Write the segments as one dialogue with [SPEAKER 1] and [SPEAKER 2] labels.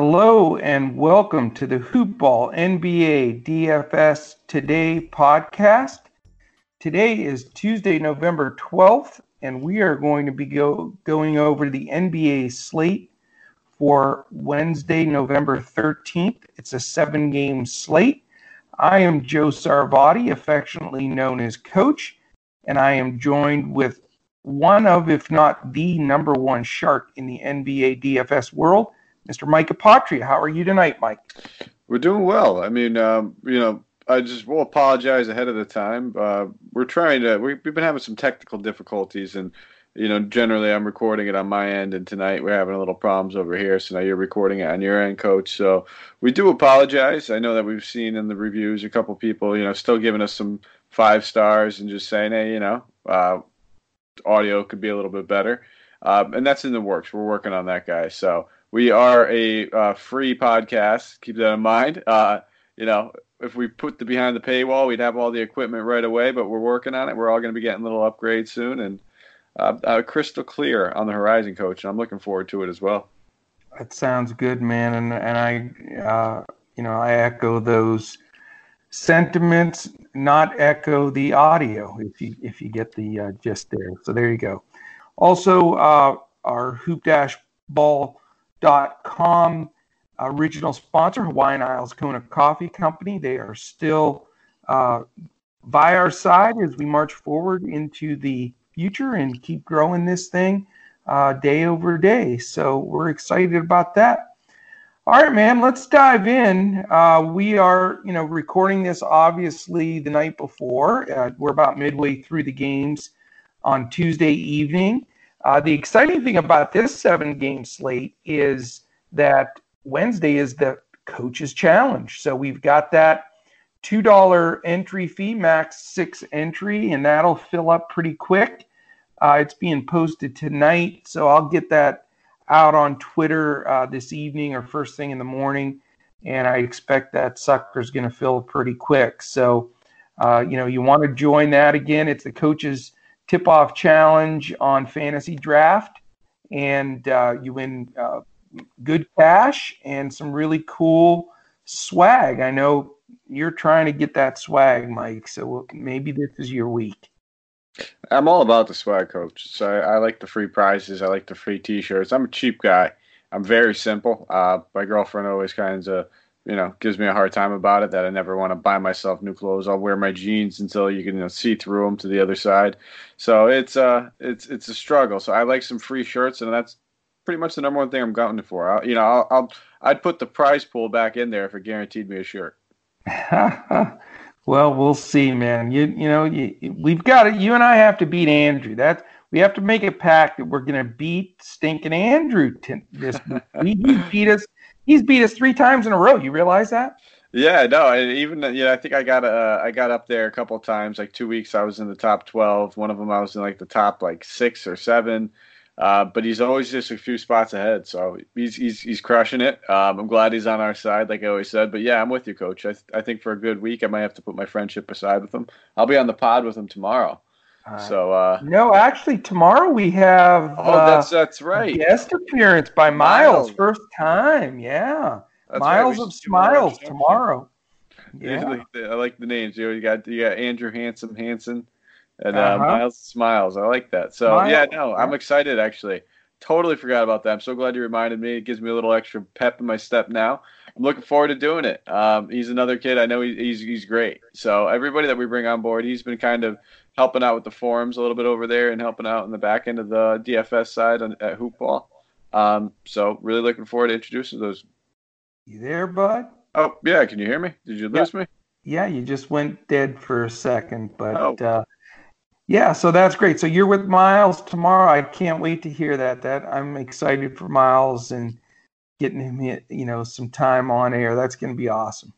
[SPEAKER 1] Hello and welcome to the Hoopball NBA DFS Today podcast. Today is Tuesday, November 12th, and we are going to be go, going over the NBA slate for Wednesday, November 13th. It's a seven game slate. I am Joe Sarvadi, affectionately known as Coach, and I am joined with one of, if not the number one shark in the NBA DFS world. Mr. Mike Apotria. How are you tonight, Mike?
[SPEAKER 2] We're doing well. I mean, um, you know, I just will apologize ahead of the time. Uh, we're trying to. We've been having some technical difficulties, and you know, generally I'm recording it on my end, and tonight we're having a little problems over here. So now you're recording it on your end, Coach. So we do apologize. I know that we've seen in the reviews a couple people, you know, still giving us some five stars and just saying, hey, you know, uh, audio could be a little bit better, um, and that's in the works. We're working on that, guys. So we are a uh, free podcast. Keep that in mind. Uh, you know, if we put the behind the paywall, we'd have all the equipment right away. But we're working on it. We're all going to be getting little upgrades soon, and uh, uh, crystal clear on the horizon, coach. And I'm looking forward to it as well.
[SPEAKER 1] That sounds good, man. And and I, uh, you know, I echo those sentiments. Not echo the audio if you if you get the uh, gist there. So there you go. Also, our hoop dash ball com original sponsor, Hawaiian Isles Kona Coffee Company. They are still uh, by our side as we march forward into the future and keep growing this thing uh, day over day. So we're excited about that. All right, man, let's dive in. Uh, we are, you know, recording this obviously the night before. Uh, we're about midway through the games on Tuesday evening. Uh, the exciting thing about this seven game slate is that Wednesday is the coach's challenge. So we've got that $2 entry fee, max six entry, and that'll fill up pretty quick. Uh, it's being posted tonight, so I'll get that out on Twitter uh, this evening or first thing in the morning. And I expect that sucker is going to fill pretty quick. So, uh, you know, you want to join that again. It's the coach's tip off challenge on fantasy draft, and uh, you win uh, good cash and some really cool swag. I know you're trying to get that swag, Mike, so maybe this is your week.
[SPEAKER 2] I'm all about the swag, coach. So I, I like the free prizes. I like the free T-shirts. I'm a cheap guy. I'm very simple. Uh, my girlfriend always kind of you know gives me a hard time about it that I never want to buy myself new clothes. I'll wear my jeans until you can you know, see through them to the other side. So it's uh it's it's a struggle. So I like some free shirts, and that's pretty much the number one thing I'm going for. I'll, you know, I'll, I'll I'd put the prize pool back in there if it guaranteed me a shirt.
[SPEAKER 1] well, we'll see, man. You you know you, we've got it. You and I have to beat Andrew. That's we have to make a pact that we're going to beat stinking Andrew t- this week. He beat us he's beat us three times in a row. You realize that?
[SPEAKER 2] Yeah, no, and even yeah, I think I got uh, I got up there a couple times. Like two weeks, I was in the top twelve. One of them, I was in like the top like six or seven. Uh, but he's always just a few spots ahead, so he's he's he's crushing it. Um, I'm glad he's on our side, like I always said. But yeah, I'm with you, Coach. I th- I think for a good week, I might have to put my friendship aside with him. I'll be on the pod with him tomorrow. Uh, so uh,
[SPEAKER 1] no, actually, tomorrow we have.
[SPEAKER 2] Oh, uh, that's that's right.
[SPEAKER 1] Guest appearance by Miles, Miles. first time. Yeah, that's Miles right. of Smiles tomorrow.
[SPEAKER 2] Yeah. I like the names. You, know, you got you got Andrew Handsome Hanson and uh, uh-huh. Miles Smiles. I like that. So Miles, yeah, no, I'm excited actually. Totally forgot about that. I'm so glad you reminded me. It gives me a little extra pep in my step now. I'm looking forward to doing it. Um, he's another kid. I know he, he's he's great. So everybody that we bring on board, he's been kind of helping out with the forums a little bit over there and helping out in the back end of the DFS side on, at Hoopball. Um, so really looking forward to introducing those.
[SPEAKER 1] You there, bud?
[SPEAKER 2] Oh yeah, can you hear me? Did you lose
[SPEAKER 1] yeah.
[SPEAKER 2] me?
[SPEAKER 1] Yeah, you just went dead for a second, but oh. uh, yeah, so that's great. So you're with Miles tomorrow. I can't wait to hear that. That I'm excited for Miles and getting him, you know, some time on air. That's going to be awesome.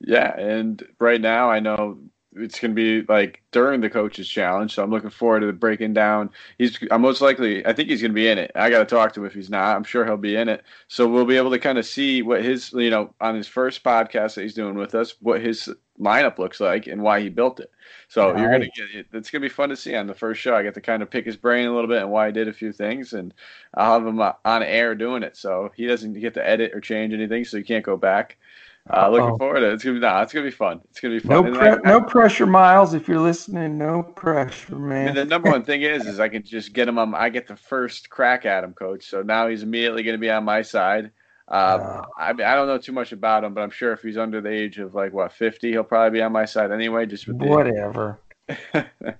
[SPEAKER 2] Yeah, and right now I know it's going to be like during the coaches challenge. So I'm looking forward to breaking down. He's I'm most likely I think he's going to be in it. I got to talk to him if he's not. I'm sure he'll be in it. So we'll be able to kind of see what his you know on his first podcast that he's doing with us, what his lineup looks like and why he built it. So right. you're gonna get it. It's gonna be fun to see on the first show. I get to kind of pick his brain a little bit and why he did a few things, and I'll have him uh, on air doing it. So he doesn't get to edit or change anything, so you can't go back. Uh, looking oh. forward to it. It's gonna be nah, it's gonna be fun. It's gonna be fun.
[SPEAKER 1] No, pre- I, no pressure, Miles. If you're listening, no pressure, man.
[SPEAKER 2] the number one thing is, is I can just get him on. I get the first crack at him, coach. So now he's immediately gonna be on my side. Uh, I mean, I don't know too much about him, but I'm sure if he's under the age of like what 50, he'll probably be on my side anyway. Just with
[SPEAKER 1] whatever.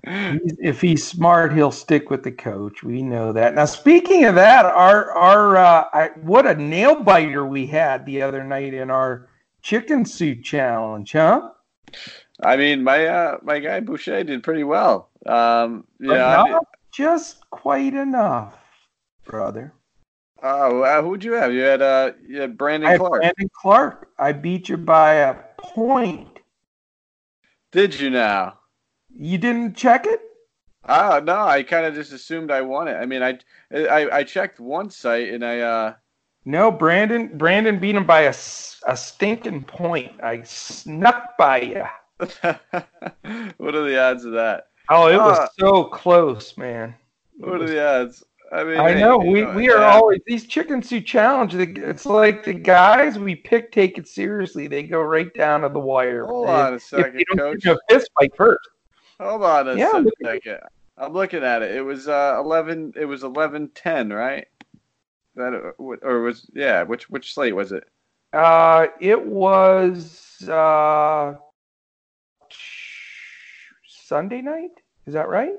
[SPEAKER 1] if he's smart, he'll stick with the coach. We know that. Now, speaking of that, our our uh, I, what a nail biter we had the other night in our chicken soup challenge, huh?
[SPEAKER 2] I mean, my uh, my guy Boucher did pretty well. Um,
[SPEAKER 1] not I just quite enough, brother.
[SPEAKER 2] Oh, uh, who'd you have? You had uh, you had Brandon I Clarke.
[SPEAKER 1] Brandon Clarke. I beat you by a point.
[SPEAKER 2] Did you now?
[SPEAKER 1] You didn't check it?
[SPEAKER 2] Oh no, I kind of just assumed I won it. I mean, I, I I checked one site and I uh
[SPEAKER 1] no, Brandon. Brandon beat him by a, a stinking point. I snuck by you.
[SPEAKER 2] what are the odds of that?
[SPEAKER 1] Oh, it uh, was so close, man.
[SPEAKER 2] What are the odds?
[SPEAKER 1] I mean, I know we, know, we are yeah. always these chicken soup challenge. It's like the guys we pick take it seriously. They go right down to the wire.
[SPEAKER 2] Hold on a second,
[SPEAKER 1] if
[SPEAKER 2] coach.
[SPEAKER 1] A fist fight first.
[SPEAKER 2] Hold on a yeah, second. I'm looking at it. It was uh, eleven. It was eleven ten, right? That or was yeah? Which which slate was it?
[SPEAKER 1] Uh, it was uh Sunday night. Is that right?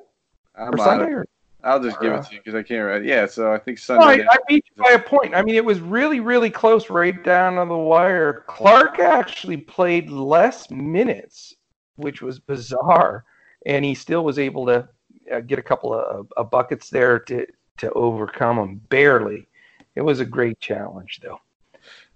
[SPEAKER 2] I'm or Sunday or? I'll just give it to you because I can't write. Yeah, so I think Sunday.
[SPEAKER 1] I, I, beat you by a point. I mean, it was really, really close, right down on the wire. Clarke actually played less minutes, which was bizarre, and he still was able to uh, get a couple of, of buckets there to to overcome him barely. It was a great challenge, though.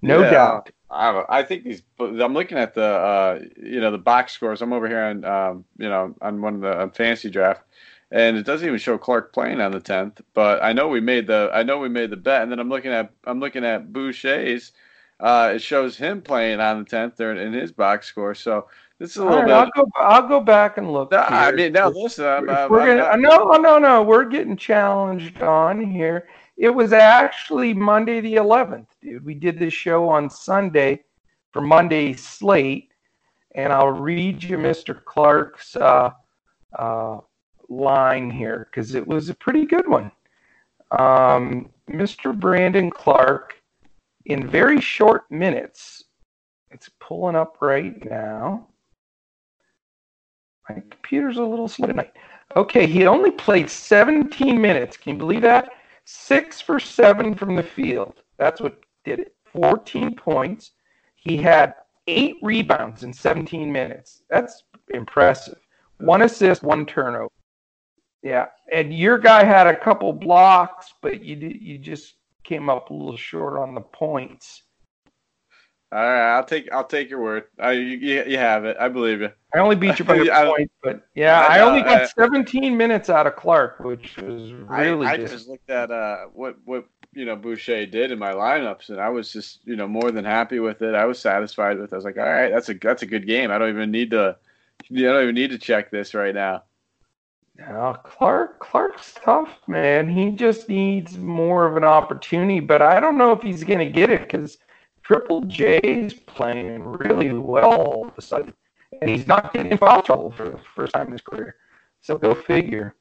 [SPEAKER 1] No yeah, doubt.
[SPEAKER 2] I, I think these. I'm looking at the uh, you know the box scores. I'm over here on um, you know on one of the on fantasy draft, and it doesn't even show Clarke playing on the 10th. But I know we made the I know we made the bet, and then I'm looking at I'm looking at Boucher's. Uh, it shows him playing on the 10th there in his box score. So this is a little right, bit.
[SPEAKER 1] I'll go. I'll go back and look.
[SPEAKER 2] No, I mean, now listen. I'm, I'm,
[SPEAKER 1] we're gonna. I'm no, no, no. We're getting challenged on here. It was actually Monday the 11th, dude. We did this show on Sunday for Monday slate, and I'll read you Mr. Clarke's uh, uh, line here because it was a pretty good one. Um, Mr. Brandon Clarke, in very short minutes, it's pulling up right now. My computer's a little slow tonight. Okay, he only played 17 minutes. Can you believe that? Six for seven from the field. That's what did it. 14 points. He had eight rebounds in 17 minutes. That's impressive. One assist, one turnover. Yeah, and your guy had a couple blocks, but you you just came up a little short on the points.
[SPEAKER 2] All right, I'll take I'll take your word. I, you, you have it. I believe you.
[SPEAKER 1] I only beat you by a point, but yeah, I, I only got I, 17 minutes out of Clarke, which was really.
[SPEAKER 2] I,
[SPEAKER 1] just,
[SPEAKER 2] just looked at uh, what what you know Boucher did in my lineups, and I was just you know more than happy with it. I was satisfied with. it. I was like, all right, that's a that's a good game. I don't even need to. I don't even need to check this right now.
[SPEAKER 1] Now Clarke Clarke's tough, man. He just needs more of an opportunity, but I don't know if he's going to get it because Triple J's playing really well all of a sudden, and he's not getting in foul trouble for the first time in his career. So go figure.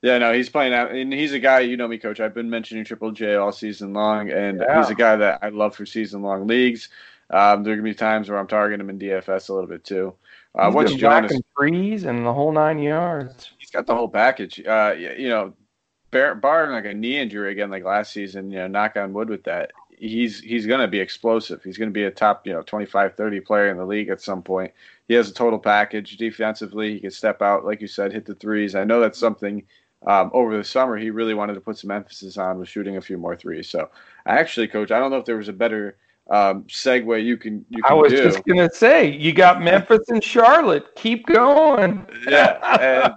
[SPEAKER 2] Yeah, no, he's playing out, and he's a guy. You know me, coach. I've been mentioning Triple J all season long, and yeah. he's a guy that I love for season long leagues. Um, there are gonna be times where I'm targeting him in DFS a little bit too.
[SPEAKER 1] Uh, he's? And freeze and the whole nine yards.
[SPEAKER 2] He's got the whole package. Uh, you know, barring like a knee injury again, like last season. You know, knock on wood with that he's he's going to be explosive. He's going to be a top, you know, 25, 30 player in the league at some point. He has a total package defensively. He can step out, like you said, hit the threes. I know that's something um, over the summer he really wanted to put some emphasis on was shooting a few more threes. So, actually, coach, I don't know if there was a better um, segue you can you can
[SPEAKER 1] I was
[SPEAKER 2] do.
[SPEAKER 1] just gonna say you got Memphis and Charlotte. Keep going.
[SPEAKER 2] yeah, and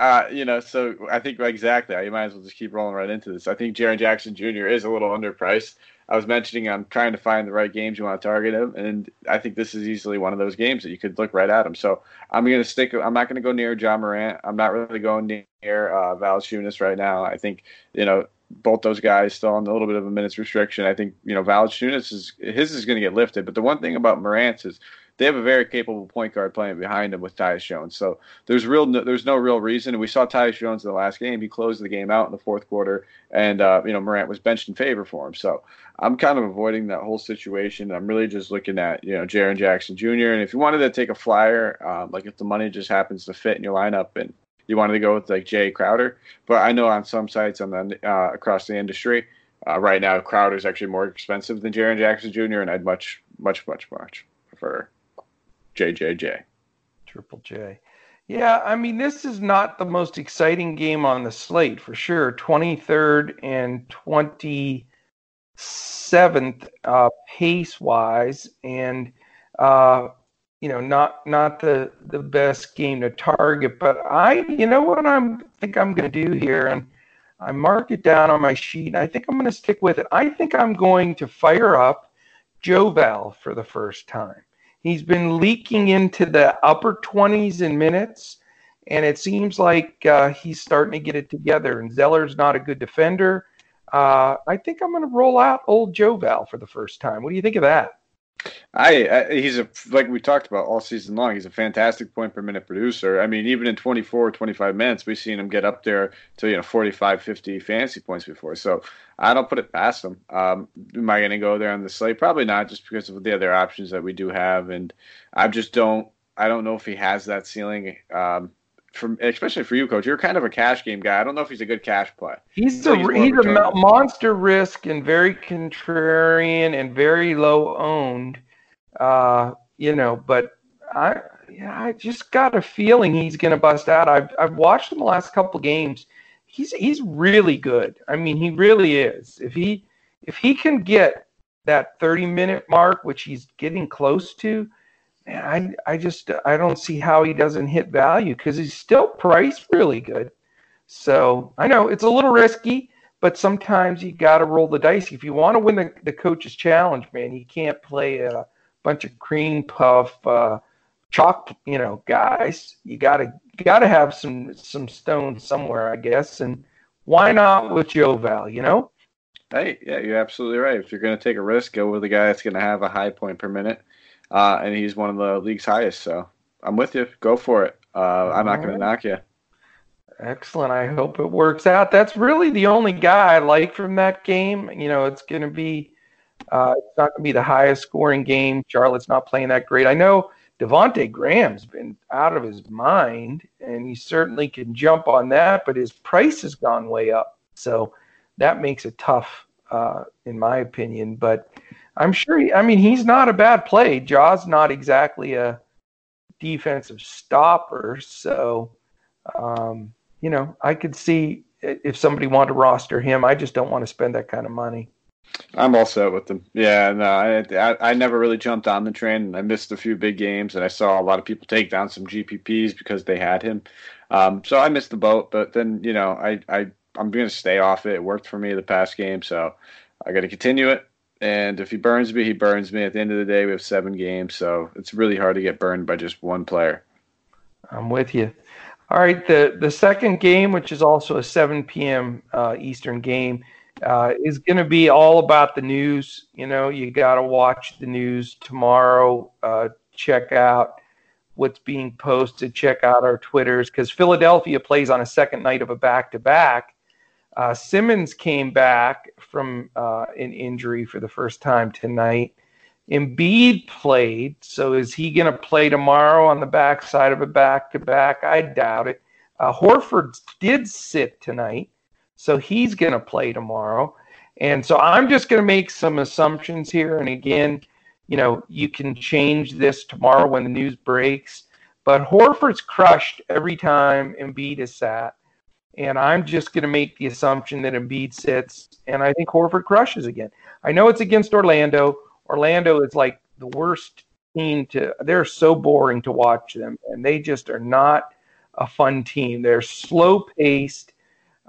[SPEAKER 2] uh, you know, so I think exactly. You might as well just keep rolling right into this. I think Jaren Jackson Jr. is a little underpriced. I was mentioning I'm trying to find the right games you want to target him, and I think this is easily one of those games that you could look right at him. So I'm going to stick. I'm not going to go near Ja Morant. I'm not really going near uh, right now. I think you know both those guys still on a little bit of a minutes restriction. I think you know Valanciunas is his is going to get lifted, but the one thing about Morant is they have a very capable point guard playing behind him with Tyus Jones. So there's real no, there's no real reason. And we saw Tyus Jones in the last game. He closed the game out in the fourth quarter, and uh, you know Morant was benched in favor for him. So I'm kind of avoiding that whole situation. I'm really just looking at you know Jaren Jackson Jr. And if you wanted to take a flyer, um, like if the money just happens to fit in your lineup and you wanted to go with like Jae Crowder, but I know on some sites on the uh, across the industry. Uh, right now, Crowder is actually more expensive than Jaren Jackson Jr., and I'd much, much, much, much prefer JJJ.
[SPEAKER 1] Triple J. Yeah, I mean, this is not the most exciting game on the slate for sure. 23rd and 27th uh, pace wise, and uh, you know, not not the the best game to target. But I, you know, what I'm think I'm going to do here, and I mark it down on my sheet. I think I'm going to stick with it. I think I'm going to fire up Joe Val for the first time. He's been leaking into the upper 20s in minutes, and it seems like uh, he's starting to get it together. And Zeller's not a good defender. Uh, I think I'm going to roll out old Joe Val for the first time. What do you think of that?
[SPEAKER 2] I, I, he's a like we talked about all season long. He's a fantastic point per minute producer. I mean, even in 24, 25 minutes, we've seen him get up there to you know 45, 50 fantasy points before. So I don't put it past him. Um, am I going to go there on the slate? Probably not, just because of the other options that we do have, and I just don't. I don't know if he has that ceiling. Um, from especially for you, coach, you're kind of a cash game guy. I don't know if he's a good cash play.
[SPEAKER 1] He's a he's, he's a monster risk and very contrarian and very low owned. Uh, you know, but I yeah, I just got a feeling he's going to bust out. I've I've watched him the last couple games. He's he's really good. I mean, he really is. If he if he can get that 30 minute mark, which he's getting close to, I I just I don't see how he doesn't hit value because he's still priced really good. So I know it's a little risky, but sometimes you got to roll the dice. If you want to win the, the coach's challenge, man, you can't play a bunch of cream puff uh, chalk, you know, guys. You gotta got to have some some stones somewhere, I guess. And why not with Joe Val? You know.
[SPEAKER 2] Hey, yeah, you're absolutely right. If you're going to take a risk, go with a guy that's going to have a high point per minute uh, and he's one of the league's highest. So I'm with you. Go for it. Uh, I'm not going to knock you.
[SPEAKER 1] Excellent. I hope it works out. That's really the only guy I like from that game. You know, it's going to be uh, it's not going to be the highest scoring game. Charlotte's not playing that great. I know Devonte Graham's been out of his mind, and he certainly can jump on that, but his price has gone way up. So that makes it tough, uh, in my opinion. But I'm sure. He, I mean, he's not a bad play. Ja's not exactly a defensive stopper, so um, you know, I could see if somebody wanted to roster him. I just don't want to spend that kind of money.
[SPEAKER 2] I'm all set with them. Yeah, no, I, I, I never really jumped on the train. and I missed a few big games, and I saw a lot of people take down some GPPs because they had him. Um, so I missed the boat. But then, you know, I, I I'm going to stay off it. It worked for me the past game, so I got to continue it. And if he burns me, he burns me. At the end of the day, we have seven games, so it's really hard to get burned by just one player.
[SPEAKER 1] I'm with you. All right, the the second game, which is also a 7 p.m. Uh, Eastern game, uh, is going to be all about the news. You know, you got to watch the news tomorrow. Uh, check out what's being posted. Check out our Twitters because Philadelphia plays on a second night of a back to back uh, Simmons came back from uh, an injury for the first time tonight. Embiid played, so is he going to play tomorrow on the backside of a back to back? I doubt it. Uh, Horford did sit tonight, so he's going to play tomorrow. And so I'm just going to make some assumptions here. And again, you know, you can change this tomorrow when the news breaks. But Horford's crushed every time Embiid is sat. And I'm just going to make the assumption that Embiid sits, and I think Horford crushes again. I know it's against Orlando. Orlando is like the worst team to. They're so boring to watch them, and they just are not a fun team. They're slow paced.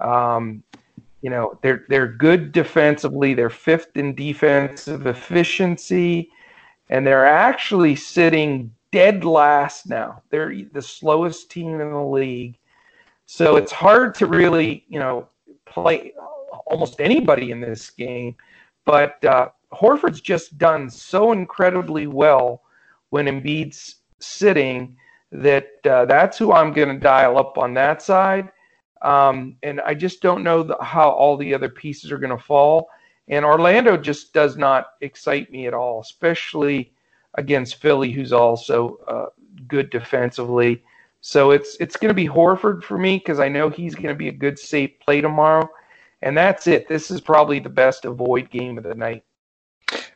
[SPEAKER 1] Um, you know, they're they're good defensively. They're fifth in defensive efficiency, and they're actually sitting dead last now. They're the slowest team in the league. So it's hard to really, you know, play almost anybody in this game. But uh, Horford's just done so incredibly well when Embiid's sitting that uh, that's who I'm going to dial up on that side. Um, and I just don't know the, how all the other pieces are going to fall. And Orlando just does not excite me at all, especially against Philly, who's also uh, good defensively. So it's it's going to be Horford for me because I know he's going to be a good safe play tomorrow, and that's it. This is probably the best avoid game of the night.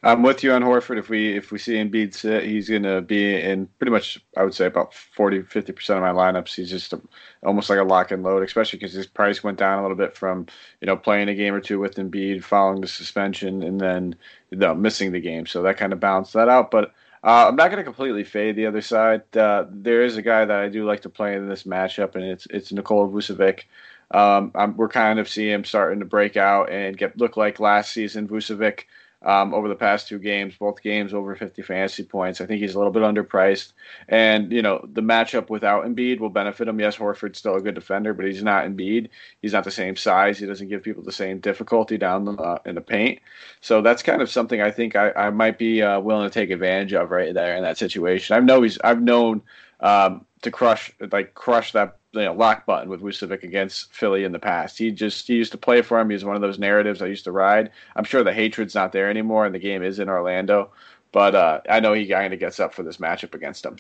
[SPEAKER 2] I'm with you on Horford. If we if we see Embiid sit, he's going to be in pretty much, I would say, about 40, 50 percent of my lineups. He's just a, almost like a lock and load, especially because his price went down a little bit from you know playing a game or two with Embiid, following the suspension, and then you know, missing the game. So that kind of balanced that out. But uh, I'm not going to completely fade the other side. Uh, there is a guy that I do like to play in this matchup, and it's it's Nikola Vucevic. Um, we're kind of seeing him starting to break out and get look like last season Vucevic um, over the past two games, both games over 50 fantasy points. I think he's a little bit underpriced. And, you know, the matchup without Embiid will benefit him. Yes, Horford's still a good defender, but he's not Embiid. He's not the same size. He doesn't give people the same difficulty down the, uh, in the paint. So that's kind of something I think I, I might be uh, willing to take advantage of right there in that situation. I know he's, I've known um, to crush, like, crush that you know, lock button with Vucevic against Philly in the past. He just he used to play for him. He was one of those narratives I used to ride. I'm sure the hatred's not there anymore, and the game is in Orlando. But uh, I know he kind of gets up for this matchup against him.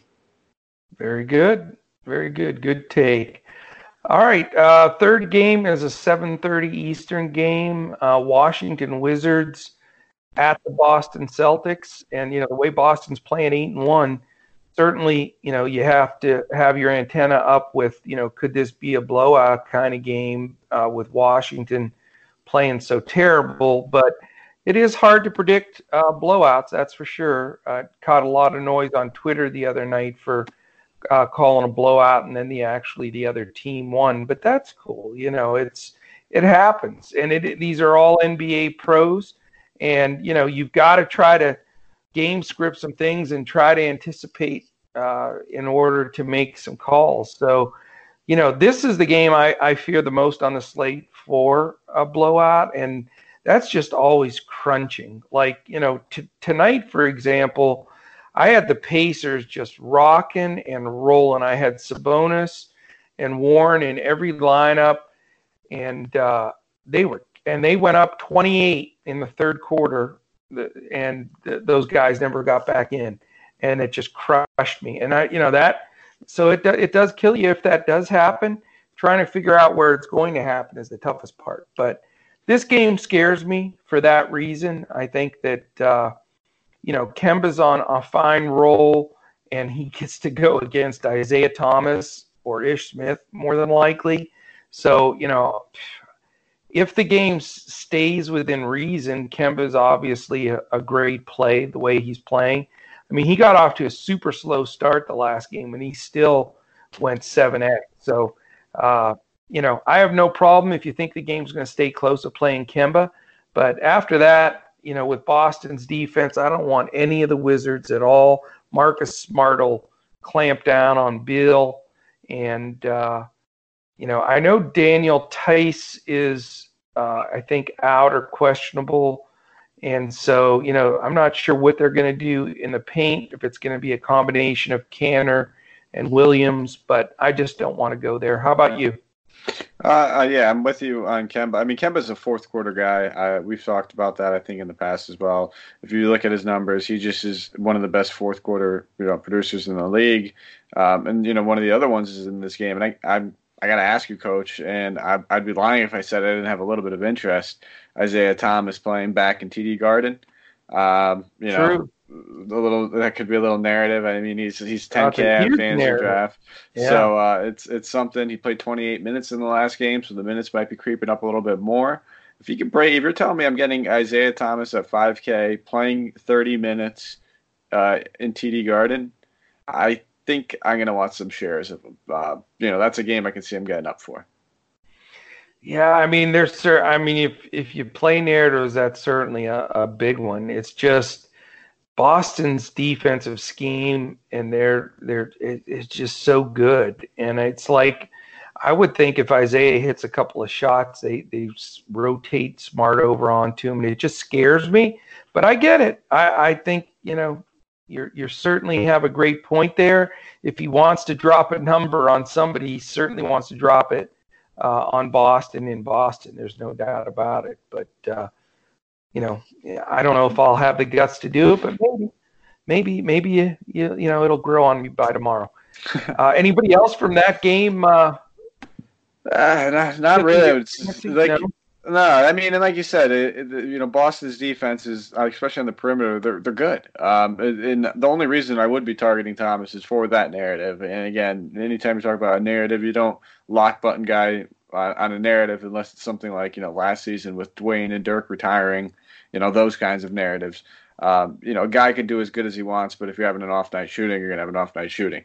[SPEAKER 1] Very good, very good, good take. All right, uh, third game is a 7:30 Eastern game. Uh, Washington Wizards at the Boston Celtics, and you know the way Boston's playing eight and one certainly, you know, you have to have your antenna up with, you know, could this be a blowout kind of game uh, with Washington playing so terrible? But it is hard to predict uh, blowouts, that's for sure. I caught a lot of noise on Twitter the other night for uh, calling a blowout, and then the actually the other team won. But that's cool, you know. It's it happens, and it, these are all NBA pros, and you know you've got to try to game scripts some things and try to anticipate uh, in order to make some calls. So, you know, this is the game I, I fear the most on the slate for a blowout, and that's just always crunching. Like, you know, t- tonight, for example, I had the Pacers just rocking and rolling. I had Sabonis and Warren in every lineup, and uh, they were and they went up 28 in the third quarter, and th- those guys never got back in and it just crushed me. And I, you know, that so it it does kill you if that does happen. Trying to figure out where it's going to happen is the toughest part. But this game scares me for that reason. I think that uh, you know Kemba's on a fine roll, and he gets to go against Isaiah Thomas or Ish Smith more than likely. So you know, if the game stays within reason, Kemba is obviously a, a great play the way he's playing. I mean, he got off to a super slow start the last game, and he still went 7x. So, uh, you know, I have no problem if you think the game's going to stay close of playing Kemba. But after that, you know, with Boston's defense, I don't want any of the Wizards at all. Marcus Smart will clamp down on Beal, And, uh, you know, I know Daniel Theis is, uh, I think, out or questionable. And so, you know, I'm not sure what they're going to do in the paint, if it's going to be a combination of Kanter and Williams, but I just don't want to go there. How about you?
[SPEAKER 2] Uh, uh, yeah, I'm with you on Kemba. I mean, Kemba's a fourth quarter guy. We've talked about that, I think, in the past as well. If you look at his numbers, he just is one of the best fourth quarter you know, producers in the league. Um, and you know, one of the other ones is in this game. And I, I'm I got to ask you, coach, and I, would be lying if I said I didn't have a little bit of interest. Isaiah Thomas playing back in TD Garden. Um, you True. know, a little that could be a little narrative. I mean, he's he's 10k on fantasy draft, yeah. so uh, it's it's something. He played 28 minutes in the last game, so the minutes might be creeping up a little bit more. if you can break, if you're telling me I'm getting Isaiah Thomas at 5K playing 30 minutes uh, in TD Garden, I think I'm going to watch some shares of. Uh, you know, that's a game I can see him getting up for.
[SPEAKER 1] Yeah, I mean, there's, I mean, if if you play narratives, that's certainly a, a big one. It's just Boston's defensive scheme, and they're they're it, it's just so good, and it's like I would think if Isaiah hits a couple of shots, they they rotate smart over onto him, and it just scares me. But I get it. I, I think you know you're you certainly have a great point there. If he wants to drop a number on somebody, he certainly wants to drop it uh, on Boston in Boston. There's no doubt about it. But uh, you know, I don't know if I'll have the guts to do it, but maybe, maybe, maybe you you, you know it'll grow on me by tomorrow. Uh, anybody else from that game? Uh,
[SPEAKER 2] uh, not, not really. It's like no, I mean, and like you said, it, it, you know, Boston's defense is, uh, especially on the perimeter, they're they're good. Um, and the only reason I would be targeting Thomas is for that narrative. And again, anytime you talk about a narrative, you don't lock button guy on, on a narrative unless it's something like you know last season with Dwayne and Dirk retiring, you know, those kinds of narratives. Um, you know, a guy can do as good as he wants, but if you're having an off night shooting, you're gonna have an off night shooting.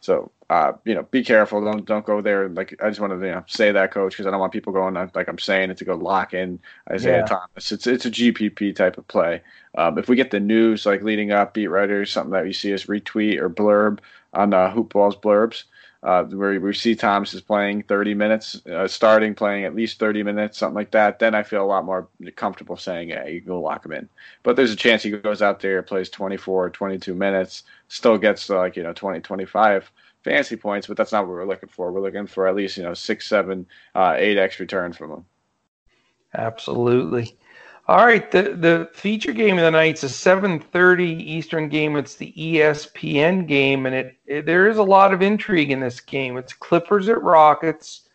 [SPEAKER 2] So, uh, you know, be careful. Don't don't go there. Like I just want to you know, say that, coach, because I don't want people going like I'm saying it to go lock in Isaiah yeah. Thomas. It's it's a GPP type of play. Um, if we get the news like leading up, beat writers, something that you see us retweet or blurb on uh, Hoop Balls blurbs, uh, where we see Thomas is playing 30 minutes, uh, starting playing at least 30 minutes, something like that, then I feel a lot more comfortable saying, yeah, you go lock him in. But there's a chance he goes out there, plays 24, 22 minutes, still gets to like, you know, 20, 25 fantasy points, but that's not what we're looking for. We're looking for at least, you know, six, seven, uh, eight X return from him.
[SPEAKER 1] Absolutely. All right, the the feature game of the night is a 7:30 Eastern game. It's the ESPN game, and it, it, there is a lot of intrigue in this game. It's Clippers at Rockets.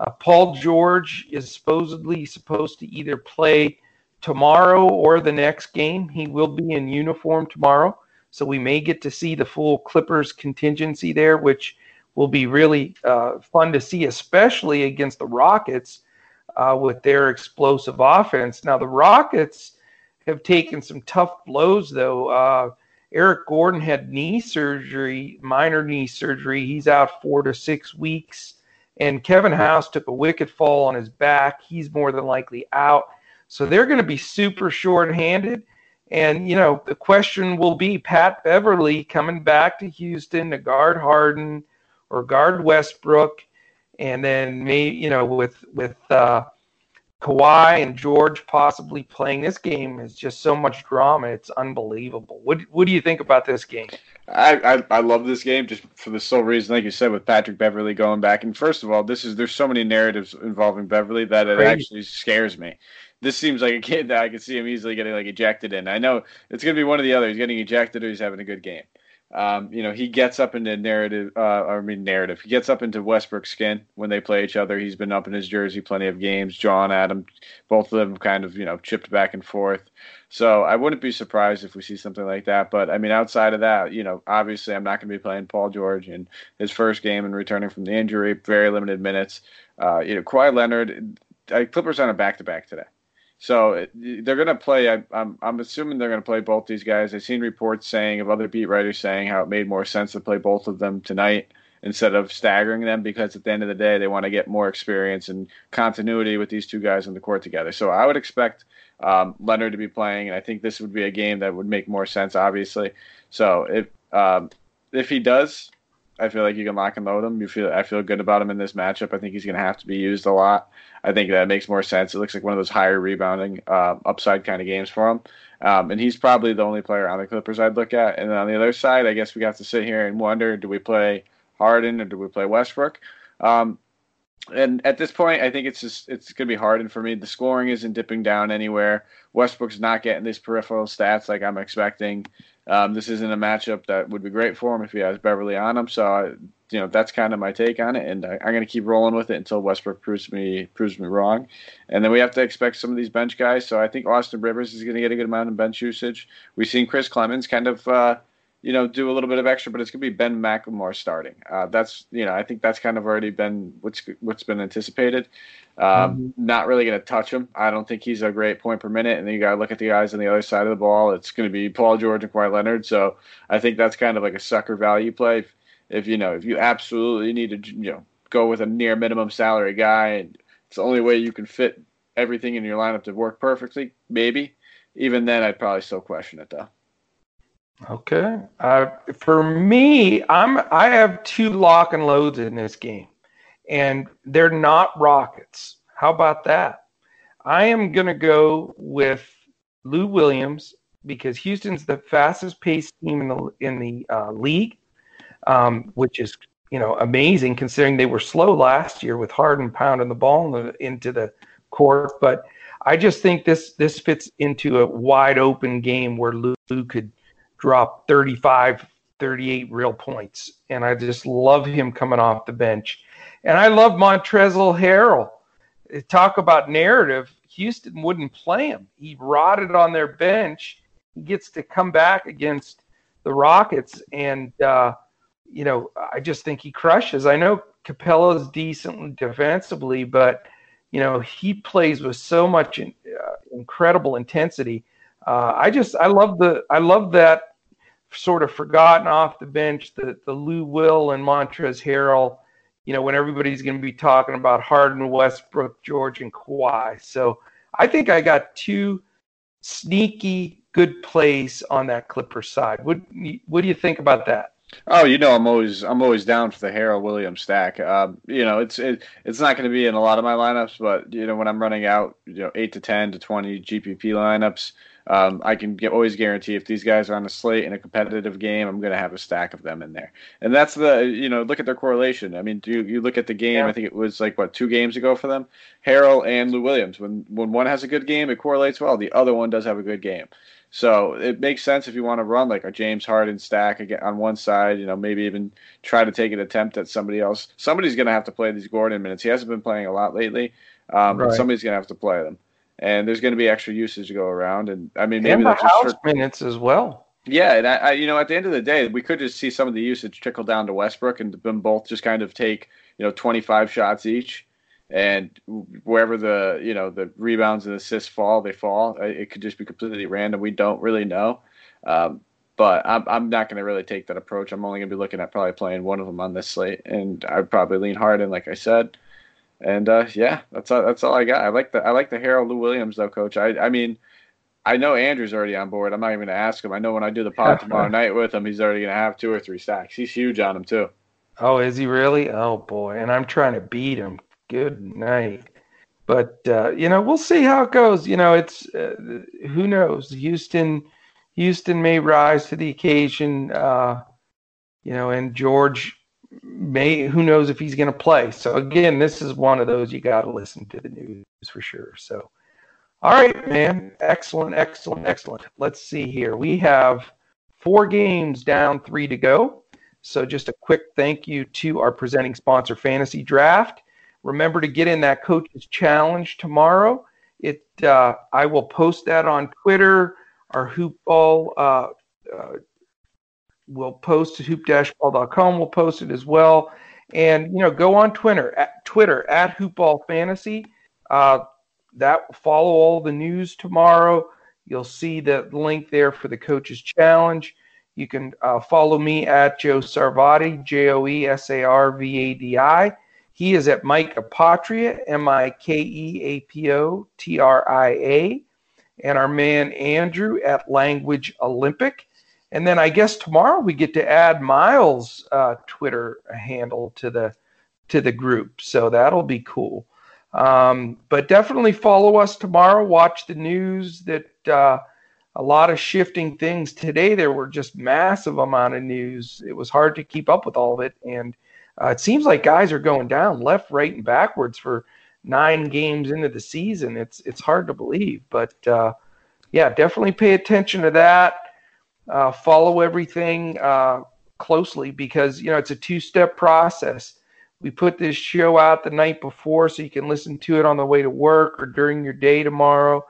[SPEAKER 1] Uh, Paul George is supposedly supposed to either play tomorrow or the next game. He will be in uniform tomorrow, so we may get to see the full Clippers contingency there, which will be really uh, fun to see, especially against the Rockets uh, with their explosive offense. Now, the Rockets have taken some tough blows, though. Uh, Eric Gordon had knee surgery, minor knee surgery. He's out four to six weeks. And Kevin House took a wicked fall on his back. He's more than likely out. So they're going to be super short-handed. And, you know, the question will be Pat Beverley coming back to Houston to guard Harden or guard Westbrook and then maybe you know with with uh, Kawhi and George possibly playing this game is just so much drama. It's unbelievable. What what do you think about this game?
[SPEAKER 2] I, I, I love this game just for the sole reason, like you said, with Patrick Beverley going back. And first of all, this is there's so many narratives involving Beverley that it Crazy. actually scares me. This seems like a kid that I could see him easily getting like ejected in. I know it's gonna be one or the other. He's getting ejected or he's having a good game. Um, you know, he gets up into narrative, uh, I mean, narrative. He gets up into Westbrook's skin when they play each other. He's been up in his jersey plenty of games. John, Adam, both of them kind of, you know, chipped back and forth. So I wouldn't be surprised if we see something like that. But I mean, outside of that, you know, obviously I'm not going to be playing Paul George in his first game and returning from the injury, very limited minutes. Uh, you know, Kawhi Leonard, uh, Clippers on a back to back today. So they're going to play. I, am I'm, I'm assuming they're going to play both these guys. I've seen reports saying of other beat writers saying how it made more sense to play both of them tonight instead of staggering them because at the end of the day they want to get more experience and continuity with these two guys on the court together. So I would expect um, Leonard to be playing, and I think this would be a game that would make more sense, obviously. So if um, if he does, I feel like you can lock and load him. You feel I feel good about him in this matchup. I think he's going to have to be used a lot. I think that makes more sense. It looks like one of those higher rebounding uh, upside kind of games for him. Um, and he's probably the only player on the Clippers I'd look at. And on the other side, I guess we got to sit here and wonder: Do we play Harden or do we play Westbrook? Um, and at this point, I think it's just it's going to be Harden for me. The scoring isn't dipping down anywhere. Westbrook's not getting these peripheral stats like I'm expecting. Um, this isn't a matchup that would be great for him if he has Beverley on him. So, I, you know, that's kind of my take on it, and I, am going to keep rolling with it until Westbrook proves me proves me wrong. And then we have to expect some of these bench guys. So I think Austin Rivers is going to get a good amount of bench usage. We've seen Chris Clemons kind of, uh, you know, do a little bit of extra, but it's going to be Ben McLemore starting. Uh, that's you know, I think that's kind of already been what's what's been anticipated. Um, mm-hmm. Not really going to touch him. I don't think he's a great point per minute. And then you got to look at the guys on the other side of the ball. It's going to be Paul George and Kawhi Leonard. So I think that's kind of like a sucker value play. If, if you know, if you absolutely need to, you know, go with a near minimum salary guy, and it's the only way you can fit everything in your lineup to work perfectly, maybe. Even then, I'd probably still question it though.
[SPEAKER 1] Okay. Uh, for me, I'm I have two lock and loads in this game, and they're not Rockets. How about that? I am going to go with Lou Williams because Houston's the fastest paced team in the in the uh, league, um, which is you know amazing considering they were slow last year with Harden pounding the ball into the court. But I just think this this fits into a wide open game where Lou could drop 35, 38 real points. And I just love him coming off the bench. And I love Montrezl Harrell. Talk about narrative. Houston wouldn't play him. He rotted on their bench. He gets to come back against the Rockets. And, uh, you know, I just think he crushes. I know Capela's decent defensively, but, you know, he plays with so much in, uh, incredible intensity. Uh, I just I love the I love that sort of forgotten off the bench, the, the Lou Will and Montrezl Harrell, you know, when everybody's going to be talking about Harden, Westbrook, George, and Kawhi. So I think I got two sneaky good plays on that Clipper side. What what do you think about that?
[SPEAKER 2] Oh, you know, I'm always I'm always down for the Harrell Williams stack. Um, you know, it's it, it's not going to be in a lot of my lineups, but you know, when I'm running out, you know, eight to ten to twenty GPP lineups, um, I can get, always guarantee if these guys are on a slate in a competitive game, I'm going to have a stack of them in there. And that's the you know look at their correlation. I mean, do you, you look at the game? Yeah. I think it was like what two games ago for them, Harrell and Lou Williams. When when one has a good game, it correlates well. The other one does have a good game. So it makes sense if you want to run like a James Harden stack on one side, you know, maybe even try to take an attempt at somebody else. Somebody's going to have to play these Gordon minutes. He hasn't been playing a lot lately. Um, right. Somebody's going to have to play them and there's going to be extra usage to go around. And I mean, maybe
[SPEAKER 1] and the house minutes as well.
[SPEAKER 2] Yeah, and I, I, you know, at the end of the day, we could just see some of the usage trickle down to Westbrook and them both just kind of take you know 25 shots each, and wherever the you know the rebounds and assists fall, they fall. It could just be completely random. We don't really know. Um, but I'm, I'm not going to really take that approach. I'm only going to be looking at probably playing one of them on this slate, and I'd probably lean Harden, like I said. And uh, yeah, that's all, that's all I got. I like the I like the Harrell Lou Williams though, Coach. I I mean, I know Andrew's already on board. I'm not even going to ask him. I know when I do the pod tomorrow night with him, he's already going to have two or three stacks. He's huge on him too.
[SPEAKER 1] Oh, is he really? Oh boy, and I'm trying to beat him. Good night. But uh, you know, we'll see how it goes. You know, it's uh, who knows. Houston, Houston may rise to the occasion. Uh, you know, and George may who knows if he's going to play. So again, this is one of those you got to listen to the news for sure. So, all right, man, excellent, excellent, excellent. Let's see here. We have four games down, three to go. So just a quick thank you to our presenting sponsor, Fantasy Draft. Remember to get in that coach's challenge tomorrow. It uh, I will post that on Twitter. Our hoopball uh, uh, we'll post at hoop-ball.com. We'll post it as well. And, you know, go on Twitter at Twitter at hoopball fantasy. Uh, that follow all the news tomorrow. You'll see the link there for the coaches challenge. You can uh, follow me at Joe Sarvadi, J O E S A R V A D I. He is at Mike Apotria, M I K E A P O T R I A. And our man Andrew at Language Olympic. And then I guess tomorrow we get to add Miles' uh, Twitter handle to the to the group, so that'll be cool. Um, but definitely follow us tomorrow. Watch the news. That uh, a lot of shifting things today. There were just massive amount of news. It was hard to keep up with all of it, and uh, it seems like guys are going down left, right, and backwards for nine games into the season. It's it's hard to believe, but uh, yeah, definitely pay attention to that uh, follow everything uh, closely because you know it's a two-step process. We put this show out the night before so you can listen to it on the way to work or during your day tomorrow,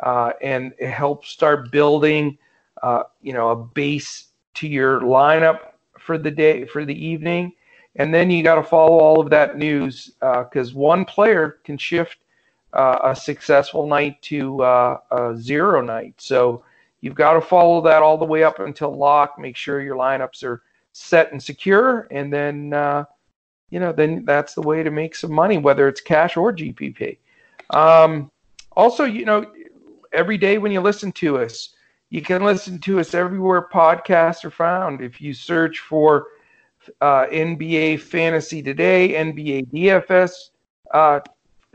[SPEAKER 1] uh, and it helps start building, uh, you know, a base to your lineup for the day for the evening, and then you got to follow all of that news because uh, one player can shift uh, a successful night to uh, a zero night. So you've got to follow that all the way up until lock. Make sure your lineups are set and secure, and then uh, you know then that's the way to make some money, whether it's cash or GPP. Um, also, you know, every day when you listen to us, you can listen to us everywhere podcasts are found. If you search for uh, NBA Fantasy Today, NBA DFS uh,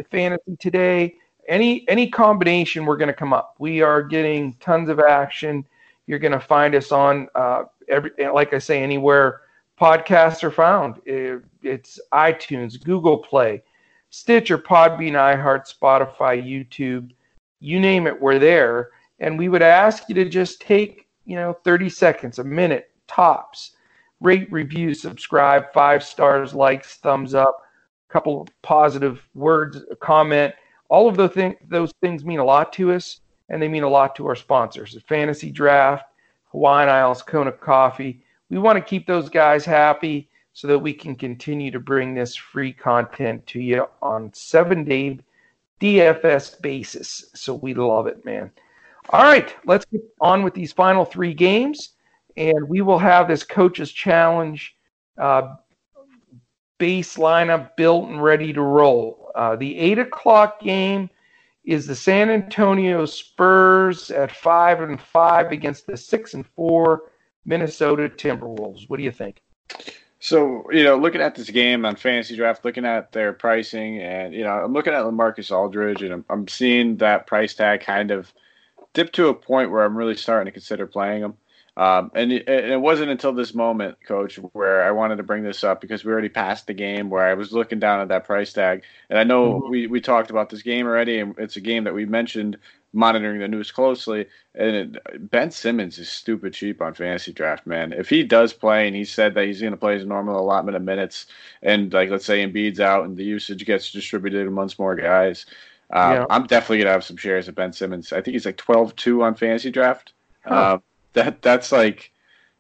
[SPEAKER 1] Fantasy Today, any any combination, we're going to come up. We are getting tons of action. You're going to find us on uh, every, like I say, anywhere podcasts are found. It, it's iTunes, Google Play, Stitcher, Podbean, iHeart, Spotify, YouTube, you name it, we're there. And we would ask you to just take, you know, 30 seconds, a minute, tops. Rate, review, subscribe, five stars, likes, thumbs up, a couple of positive words, a comment. All of those, those things mean a lot to us, and they mean a lot to our sponsors. The Fantasy Draft, Hawaiian Isles, Kona Coffee. We want to keep those guys happy so that we can continue to bring this free content to you on seven day DFS basis. So we love it, man. All right, let's get on with these final three games, and we will have this coaches challenge uh, base lineup built and ready to roll. Uh, the eight o'clock game is the San Antonio Spurs at five and five against the six and four Minnesota Timberwolves. What do you think?
[SPEAKER 2] So, you know, looking at this game on fantasy draft, looking at their pricing, and, you know, I'm looking at Lamarcus Aldridge, and I'm, I'm seeing that price tag kind of dip to a point where I'm really starting to consider playing him. Um, and, it, and, it, wasn't until this moment, Coach, where I wanted to bring this up because we already passed the game where I was looking down at that price tag. And I know mm-hmm. we, we talked about this game already, and it's a game that we mentioned monitoring the news closely. And it, Ben Simmons is stupid cheap on fantasy draft, man. If he does play and he said that he's going to play his normal allotment of minutes, and like let's say Embiid's out and the usage gets distributed amongst more guys, uh, yeah. I'm definitely going to have some shares of Ben Simmons. I think he's like 12-2 on fantasy draft. Huh. Uh, that that's like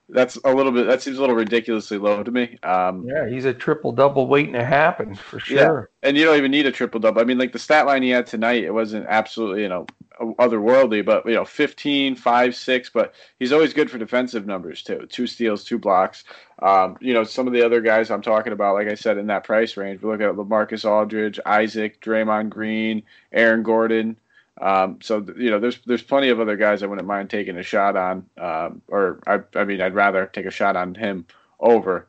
[SPEAKER 2] that's a little bit that seems a little ridiculously low to me. Um,
[SPEAKER 1] yeah, he's a triple double waiting to happen for sure.
[SPEAKER 2] Yeah. And you don't even need a triple double. I mean, like the stat line he had tonight, it wasn't absolutely you know otherworldly, but you know 15, 5, 6, but he's always good for defensive numbers too. Two steals, two blocks. Um, you know, some of the other guys I'm talking about, like I said, in that price range, we look at Lamarcus Aldridge, Isaac, Draymond Green, Aaron Gordon. Um, so you know, there's there's plenty of other guys I wouldn't mind taking a shot on, um, or I, I mean, I'd rather take a shot on him over.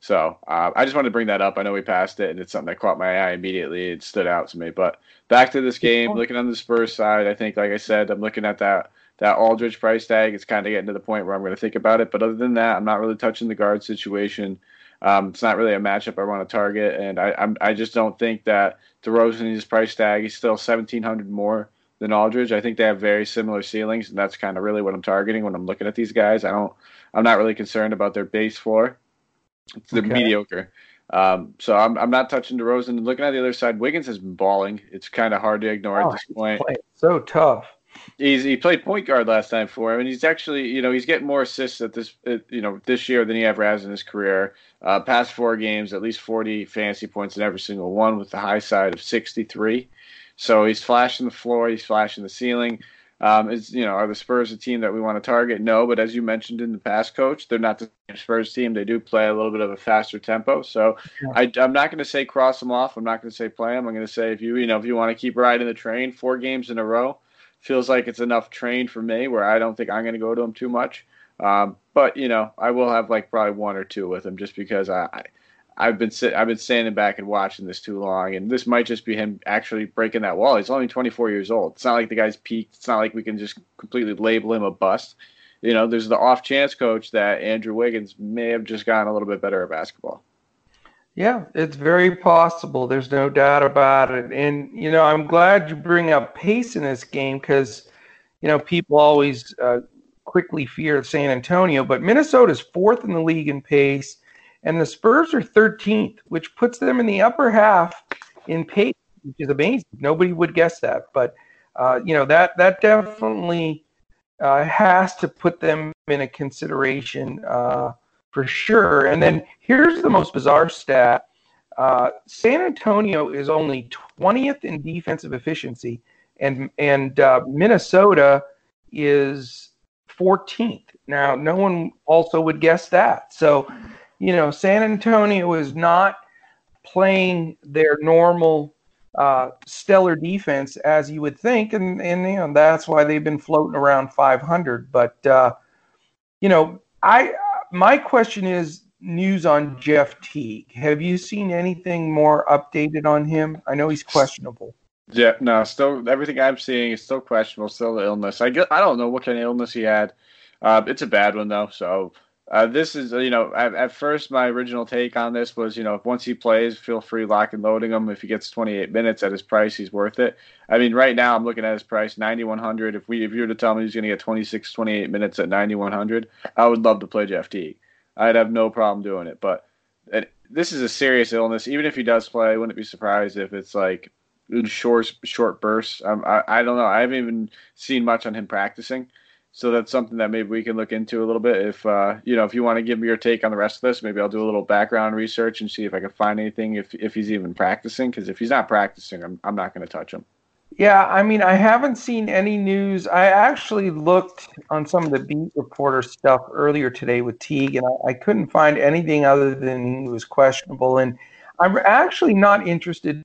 [SPEAKER 2] So uh, I just wanted to bring that up. I know we passed it, and it's something that caught my eye immediately. It stood out to me. But back to this game, looking on the Spurs side, I think, like I said, I'm looking at that that Aldridge price tag. It's kind of getting to the point where I'm going to think about it. But other than that, I'm not really touching the guard situation. Um, it's not really a matchup I want to target, and I I'm, i just don't think that DeRozan his price tag is still 1,700 more than Aldridge. I think they have very similar ceilings, and that's kind of really what I'm targeting when I'm looking at these guys. I don't, I'm not really concerned about their base floor. It's okay. mediocre. Um, so I'm, I'm not touching DeRozan. Looking at the other side, Wiggins has been balling. It's kind of hard to ignore oh, at this point.
[SPEAKER 1] So tough.
[SPEAKER 2] He's he played point guard last time for him, and he's actually you know he's getting more assists at this you know this year than he ever has in his career. Uh, past four games, at least 40 fantasy points in every single one, with the high side of 63. So he's flashing the floor, he's flashing the ceiling. Um, is you know are the Spurs a team that we want to target? No, but as you mentioned in the past, coach, they're not the Spurs team. They do play a little bit of a faster tempo. So yeah. I, am not going to say cross them off. I'm not going to say play them. I'm going to say if you you know if you want to keep riding the train, four games in a row feels like it's enough train for me where I don't think I'm going to go to them too much. Um, but you know I will have like probably one or two with them just because I, I I've been sit, I've been standing back and watching this too long, and this might just be him actually breaking that wall. He's only 24 years old. It's not like the guy's peaked. It's not like we can just completely label him a bust. You know, there's the off chance, coach, that Andrew Wiggins may have just gotten a little bit better at basketball.
[SPEAKER 1] Yeah, it's very possible. There's no doubt about it. And you know, I'm glad you bring up pace in this game because you know people always uh, quickly fear San Antonio, but Minnesota's fourth in the league in pace and the Spurs are 13th, which puts them in the upper half in pace, which is amazing. Nobody would guess that, but uh, you know that that definitely uh, has to put them in a consideration uh, for sure. And then here's the most bizarre stat uh, San Antonio is only 20th in defensive efficiency, and, and uh, Minnesota is 14th. Now, no one also would guess that. So, you know, San Antonio is not playing their normal uh, stellar defense as you would think, and and you know that's why they've been floating around 500. But uh, you know, I my question is news on Jeff Teague. Have you seen anything more updated on him? I know he's questionable.
[SPEAKER 2] Yeah, no, still everything I'm seeing is still questionable. Still the illness. I get, I don't know what kind of illness he had. Uh, it's a bad one though, so uh, this is, you know, at, at, first my original take on this was, you know, once he plays, feel free lock and loading him. If he gets 28 minutes at his price, he's worth it. I mean, right now I'm looking at his price, 9100. If we, if you were to tell me he's going to get 26, 28 minutes at 9100, I would love to play Jeff Teague. I'd have no problem doing it. But it, this is a serious illness. Even if he does play, I wouldn't be surprised if it's like in short, short bursts. Um, I, I don't know. I haven't even seen much on him practicing. So that's something that maybe we can look into a little bit. If uh, you know, if you want to give me your take on the rest of this, maybe I'll do a little background research and see if I can find anything if if he's even practicing. Because if he's not practicing, I'm I'm not going to touch him.
[SPEAKER 1] Yeah, I mean, I haven't seen any news. I actually looked on some of the beat reporter stuff earlier today with Teague, and I, I couldn't find anything other than he was questionable. And I'm actually not interested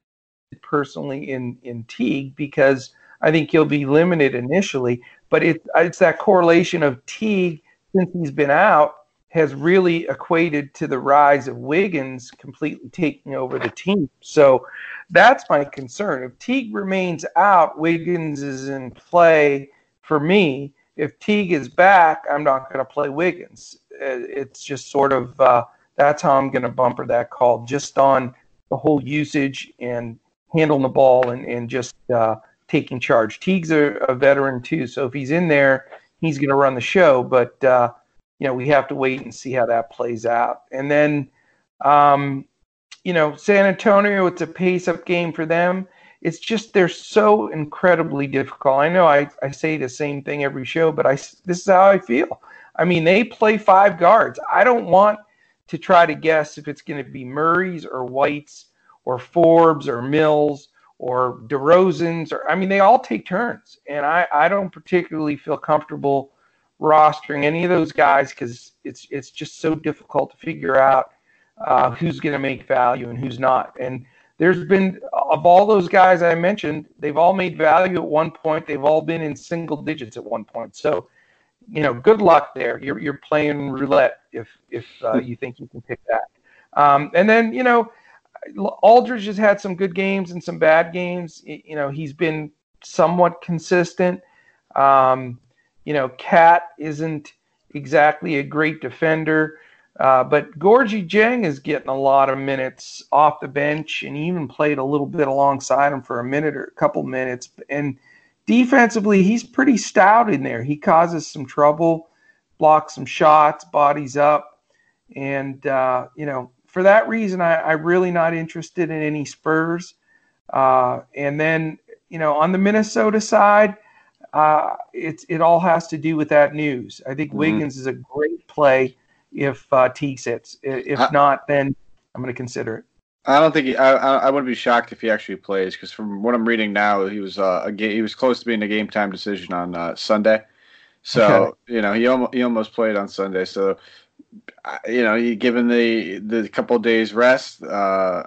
[SPEAKER 1] personally in in Teague because I think he'll be limited initially. But it, it's that correlation of Teague since he's been out has really equated to the rise of Wiggins completely taking over the team. So that's my concern. If Teague remains out, Wiggins is in play for me. If Teague is back, I'm not going to play Wiggins. It's just sort of uh, that's how I'm going to bumper that call, just on the whole usage and handling the ball and, and just uh, taking charge. Teague's a, a, veteran too, so if he's in there, he's going to run the show. But uh, you know, we have to wait and see how that plays out. And then, um, you know, San Antonio, it's a pace-up game for them. It's just they're so incredibly difficult. I know I, I say the same thing every show, but I this is how I feel. I mean, they play five guards. I don't want to try to guess if it's going to be Murray's or White's or Forbes or Mills or DeRozan's, or I mean, they all take turns, and I I don't particularly feel comfortable rostering any of those guys because it's it's just so difficult to figure out uh, who's going to make value and who's not. And there's been of all those guys I mentioned, they've all made value at one point. They've all been in single digits at one point. So, you know, good luck there. You're you're playing roulette if if uh, you think you can pick that. Um, and then you know Aldridge has had some good games and some bad games. You know, he's been somewhat consistent. Um, you know, KAT isn't exactly a great defender, uh, but Gorgui Dieng is getting a lot of minutes off the bench, and even played a little bit alongside him for a minute or a couple minutes. And defensively, he's pretty stout in there. He causes some trouble, blocks some shots, bodies up, and uh, you know for that reason, I, am really not interested in any Spurs. Uh, and then, you know, on the Minnesota side, uh, it's it all has to do with that news. I think mm-hmm. Wiggins is a great play if uh, T sits. If I, not, then I'm going to consider it.
[SPEAKER 2] I don't think he, I, I wouldn't be shocked if he actually plays because from what I'm reading now, he was uh, a ga- he was close to being a game time decision on uh, Sunday. So okay. you know he almost he almost played on Sunday. So you know, given the the couple days rest, uh,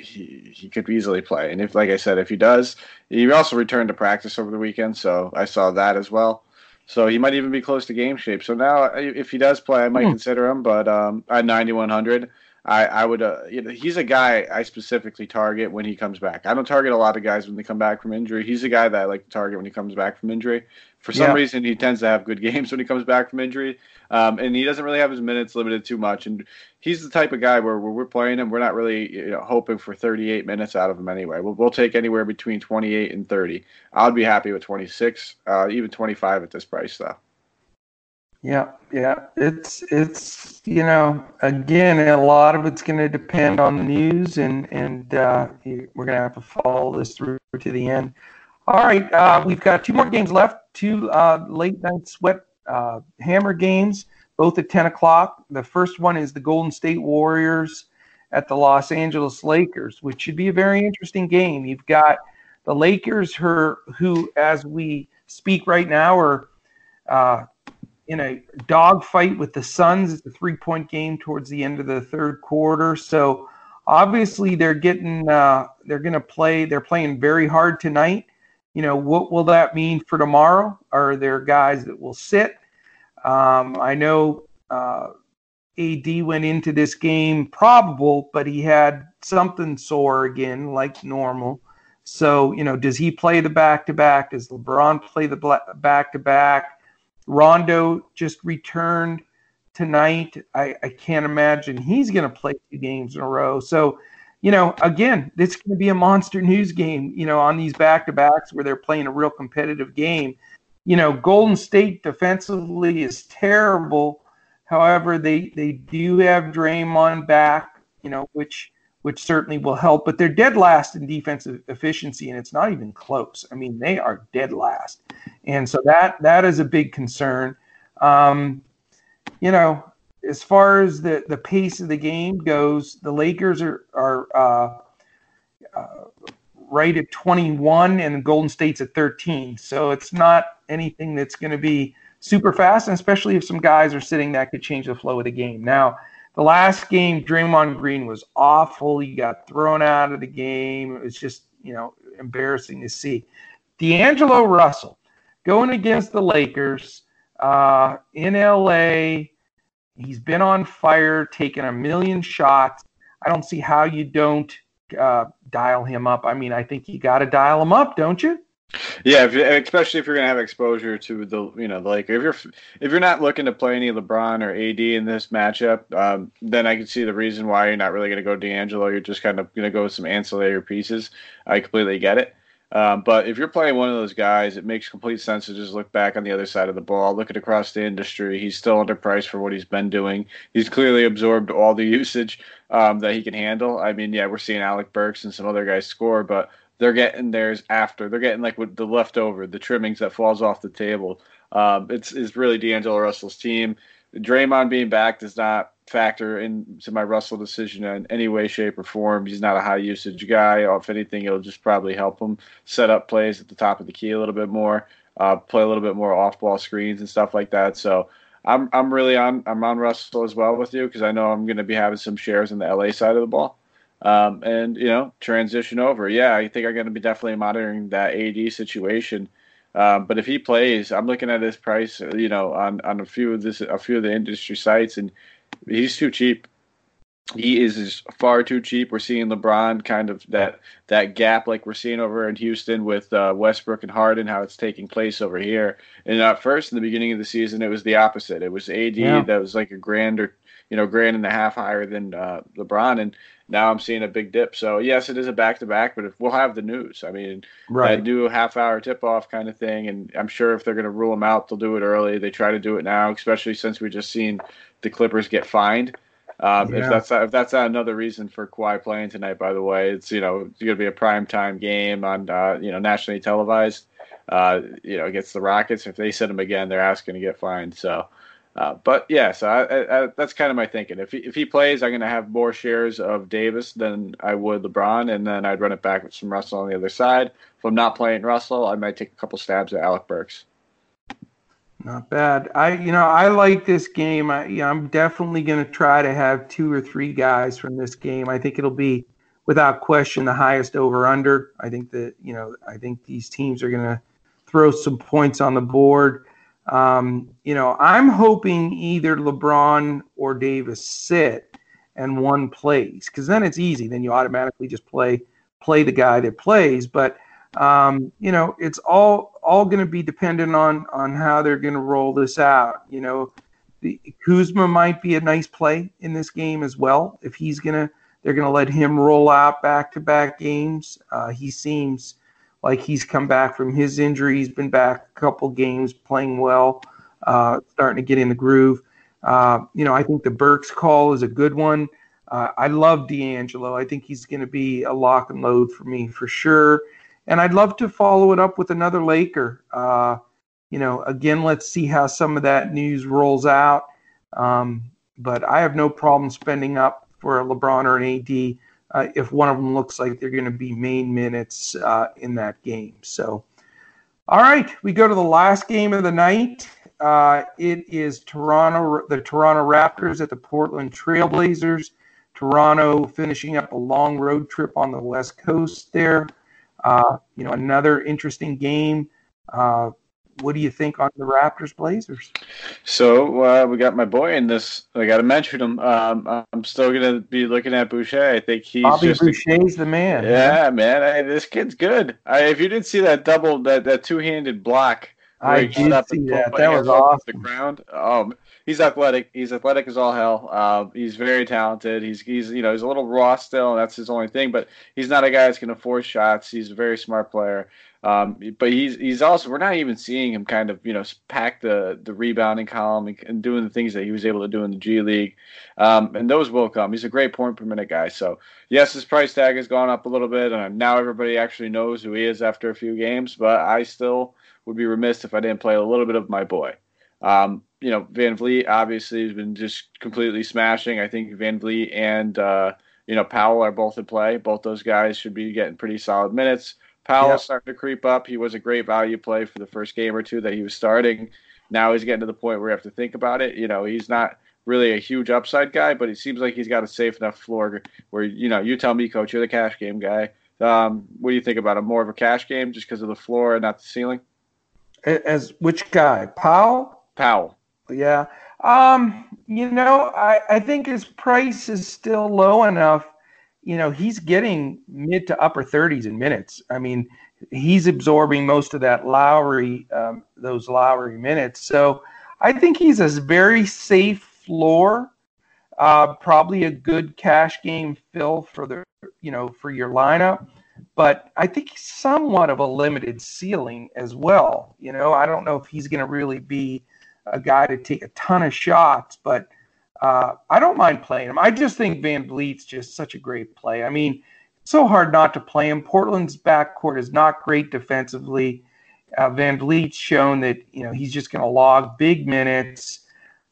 [SPEAKER 2] he he could easily play. And if, like I said, if he does, he also returned to practice over the weekend, so I saw that as well. So he might even be close to game shape. So now, if he does play, I might hmm. consider him. But um, at 9100, I, I would, uh, you know, he's a guy I specifically target when he comes back. I don't target a lot of guys when they come back from injury. He's a guy that I like to target when he comes back from injury. For some yeah. reason, he tends to have good games when he comes back from injury, um, and he doesn't really have his minutes limited too much. And he's the type of guy where, where we're playing him, we're not really you know, hoping for 38 minutes out of him anyway. We'll, we'll take anywhere between 28 and 30. I'd be happy with 26, uh, even 25 at this price, though.
[SPEAKER 1] Yeah, yeah. It's it's you know again a lot of it's going to depend on the news and and uh, we're going to have to follow this through to the end. All right, uh, we've got two more games left. Two uh, late night sweat uh, hammer games, both at 10 o'clock. The first one is the Golden State Warriors at the Los Angeles Lakers, which should be a very interesting game. You've got the Lakers, her, who, as we speak right now, are uh, in a dogfight with the Suns. It's a three point game towards the end of the third quarter. So obviously they're getting, uh, they're going to play, they're playing very hard tonight you know, what will that mean for tomorrow? Are there guys that will sit? Um, I know uh, AD went into this game probable, but he had something sore again, like normal. So, you know, does he play the back to back? Does LeBron play the back to back? Rondo just returned tonight. I, I can't imagine he's going to play two games in a row. So, you know, again, it's going to be a monster news game, you know, on these back to backs where they're playing a real competitive game. You know, Golden State defensively is terrible. However, they, they do have Draymond back, you know, which which certainly will help. But they're dead last in defensive efficiency, and it's not even close. I mean, they are dead last, and so that that is a big concern. Um, you know, as far as the, the pace of the game goes, the Lakers are are uh, uh, right at 21 and Golden State's at 13. So it's not anything that's going to be super fast, and especially if some guys are sitting that could change the flow of the game. Now, the last game, Draymond Green was awful. He got thrown out of the game. It was just you know embarrassing to see. D'Angelo Russell going against the Lakers uh, in LA He's been on fire, taking a million shots. I don't see how you don't uh, dial him up. I mean, I think you got to dial him up, don't you?
[SPEAKER 2] Yeah, if especially if you're gonna have exposure to the you know like if you're if you're not looking to play any LeBron or AD in this matchup, um, then I can see the reason why you're not really gonna go D'Angelo. You're just kind of gonna go with some ancillary pieces. I completely get it. Um, but if you're playing one of those guys, it makes complete sense to just look back on the other side of the ball, look at across the industry. He's still underpriced for what he's been doing. He's clearly absorbed all the usage um, that he can handle. I mean, yeah, we're seeing Alec Burks and some other guys score, but they're getting theirs after. They're getting like with the leftover, the trimmings that falls off the table. Um, it's, it's really D'Angelo Russell's team. Draymond being back does not factor into my Russell decision in any way, shape, or form. He's not a high usage guy. If anything, it'll just probably help him set up plays at the top of the key a little bit more, uh, play a little bit more off ball screens and stuff like that. So I'm I'm really on I'm on Russell as well with you because I know I'm going to be having some shares in the LA side of the ball. Um, and you know, transition over. Yeah, I think I'm going to be definitely monitoring that AD situation. Um, but if he plays, I'm looking at his price, you know, on, on a few of this, a few of the industry sites, and he's too cheap. He is far too cheap. We're seeing LeBron kind of that that gap like we're seeing over in Houston with uh, Westbrook and Harden, how it's taking place over here. And at first, in the beginning of the season, it was the opposite. It was AD yeah. that was like a grand or you know grand and a half higher than uh, LeBron, and now I'm seeing a big dip. So yes, it is a back to back, but if we'll have the news, I mean, right. do a half hour tip off kind of thing, and I'm sure if they're going to rule them out, they'll do it early. They try to do it now, especially since we just seen the Clippers get fined. Um, yeah. If that's if that's another reason for Kawhi playing tonight, by the way, it's you know it's going to be a prime time game on uh, you know nationally televised. Uh, you know against the Rockets. If they send him again, they're asking to get fined. So. Uh, but yeah, so I, I, that's kind of my thinking. If he, if he plays, I'm going to have more shares of Davis than I would LeBron, and then I'd run it back with some Russell on the other side. If I'm not playing Russell, I might take a couple stabs at Alec Burks.
[SPEAKER 1] Not bad. I you know I like this game. I you know, I'm definitely going to try to have two or three guys from this game. I think it'll be without question the highest over under. I think that you know I think these teams are going to throw some points on the board. Um, you know I'm hoping either LeBron or Davis sit and one plays because then it's easy. Then you automatically just play play the guy that plays. But um, you know, it's all all going to be dependent on on how they're going to roll this out. You know, the, Kuzma might be a nice play in this game as well. If he's gonna, they're going to let him roll out back to back games. Uh, he seems like he's come back from his injury. He's been back a couple games, playing well, uh, starting to get in the groove. Uh, you know, I think the Burks call is a good one. Uh, I love D'Angelo. I think he's going to be a lock and load for me for sure. and I'd love to follow it up with another Laker. Uh, you know, again, let's see how some of that news rolls out. Um, but I have no problem spending up for a LeBron or an AD uh, if one of them looks like they're going to be main minutes uh, in that game. So, all right, we go to the last game of the night. Uh, it is Toronto, the Toronto Raptors at the Portland Trailblazers. Toronto finishing up a long road trip on the West Coast there. Uh, you know, another interesting game. What do you think on the Raptors Blazers?
[SPEAKER 2] So uh, we got my boy in this. I got to mention him. Um, I'm still gonna be looking at Boucher. I think he's
[SPEAKER 1] Bobby
[SPEAKER 2] just
[SPEAKER 1] Boucher's a, the man.
[SPEAKER 2] Yeah, man. I, this kid's good. I, if you didn't see that double, that, that two handed block,
[SPEAKER 1] I did see that. That was awesome.
[SPEAKER 2] The ground. Um, he's athletic. He's athletic as all hell. Uh, he's very talented. He's he's you know he's a little raw still, and that's his only thing. But he's not a guy that's going to force shots. He's a very smart player. Um, but he's he's also we're not even seeing him kind of you know pack the the rebounding column and, and doing the things that he was able to do in the G League, um, and those will come. He's a great point per minute guy. So yes, his price tag has gone up a little bit, and now everybody actually knows who he is after a few games. But I still would be remiss if I didn't play a little bit of my boy. Um, you know, VanVleet obviously has been just completely smashing. I think VanVleet and uh, you know Powell are both in play. Both those guys should be getting pretty solid minutes. Powell's yep. starting to creep up. He was a great value play for the first game or two that he was starting. Now he's getting to the point where you have to think about it. You know, he's not really a huge upside guy, but it seems like he's got a safe enough floor where, you know, you tell me, coach, you're the cash game guy. Um, what do you think about him? More of a cash game just because of the floor and not the ceiling?
[SPEAKER 1] As which guy? Powell?
[SPEAKER 2] Powell.
[SPEAKER 1] Yeah. Um, you know, I, I think his price is still low enough you know, he's getting mid to upper 30s in minutes. I mean, he's absorbing most of that Lowry, um, those Lowry minutes. So I think he's a very safe floor. Uh, probably a good cash game fill for the, you know, for your lineup. But I think he's somewhat of a limited ceiling as well. You know, I don't know if he's going to really be a guy to take a ton of shots, but uh, I don't mind playing him. I just think VanVleet's just such a great play. I mean, it's so hard not to play him. Portland's backcourt is not great defensively. Uh, VanVleet's shown that you know he's just going to log big minutes.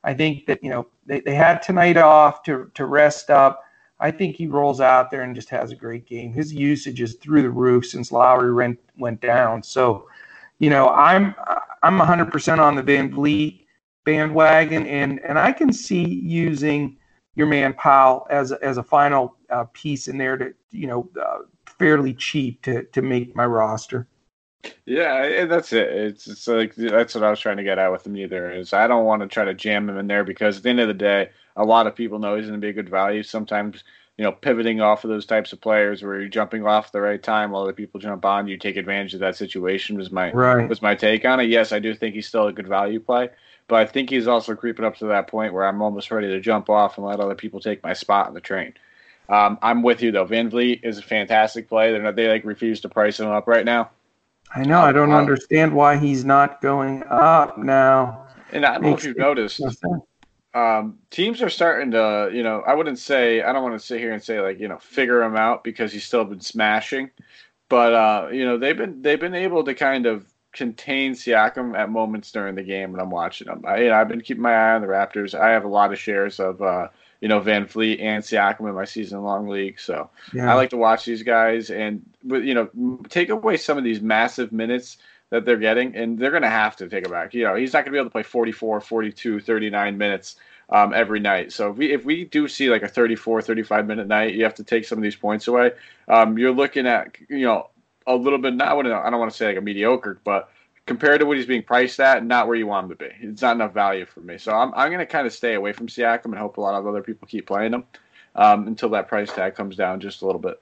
[SPEAKER 1] I think that you know they, they had tonight off to to rest up. I think he rolls out there and just has a great game. His usage is through the roof since Lowry went went down. So, you know, I'm I'm 100% on the VanVleet bandwagon, and and I can see using your man Powell as as a final uh, piece in there to you know uh, fairly cheap to to make my roster.
[SPEAKER 2] Yeah, that's it. It's it's like that's what I was trying to get at with him. Either is I don't want to try to jam him in there because at the end of the day, a lot of people know he's going to be a good value. Sometimes you know, pivoting off of those types of players where you're jumping off the right time while other people jump on, you take advantage of that situation was my right. was my take on it. Yes, I do think he's still a good value play, but I think he's also creeping up to that point where I'm almost ready to jump off and let other people take my spot on the train. Um, I'm with you though. VanVleet is a fantastic play. They're not, they like refuse to price him up right now.
[SPEAKER 1] I know. I don't um, understand why he's not going up now.
[SPEAKER 2] And I don't know if you've noticed. Um, teams are starting to, you know, I wouldn't say I don't want to sit here and say like, you know, figure him out because he's still been smashing, but uh, you know, they've been they've been able to kind of contain Siakam at moments during the game when I'm watching them. I, you know, I've been keeping my eye on the Raptors. I have a lot of shares of, uh, you know, VanVleet and Siakam in my season long league. So yeah. I like to watch these guys and, you know, take away some of these massive minutes that they're getting, and they're going to have to take it back. You know, he's not going to be able to play 44, 42, 39 minutes um, every night. So if we if we do see like a 34, 35 minute night, you have to take some of these points away. Um, you're looking at, you know, a little bit. Not, I don't want to say like a mediocre, but compared to what he's being priced at, not where you want him to be. It's not enough value for me. So I'm I'm going to kind of stay away from Siakam and hope a lot of other people keep playing him um, until that price tag comes down just a little bit.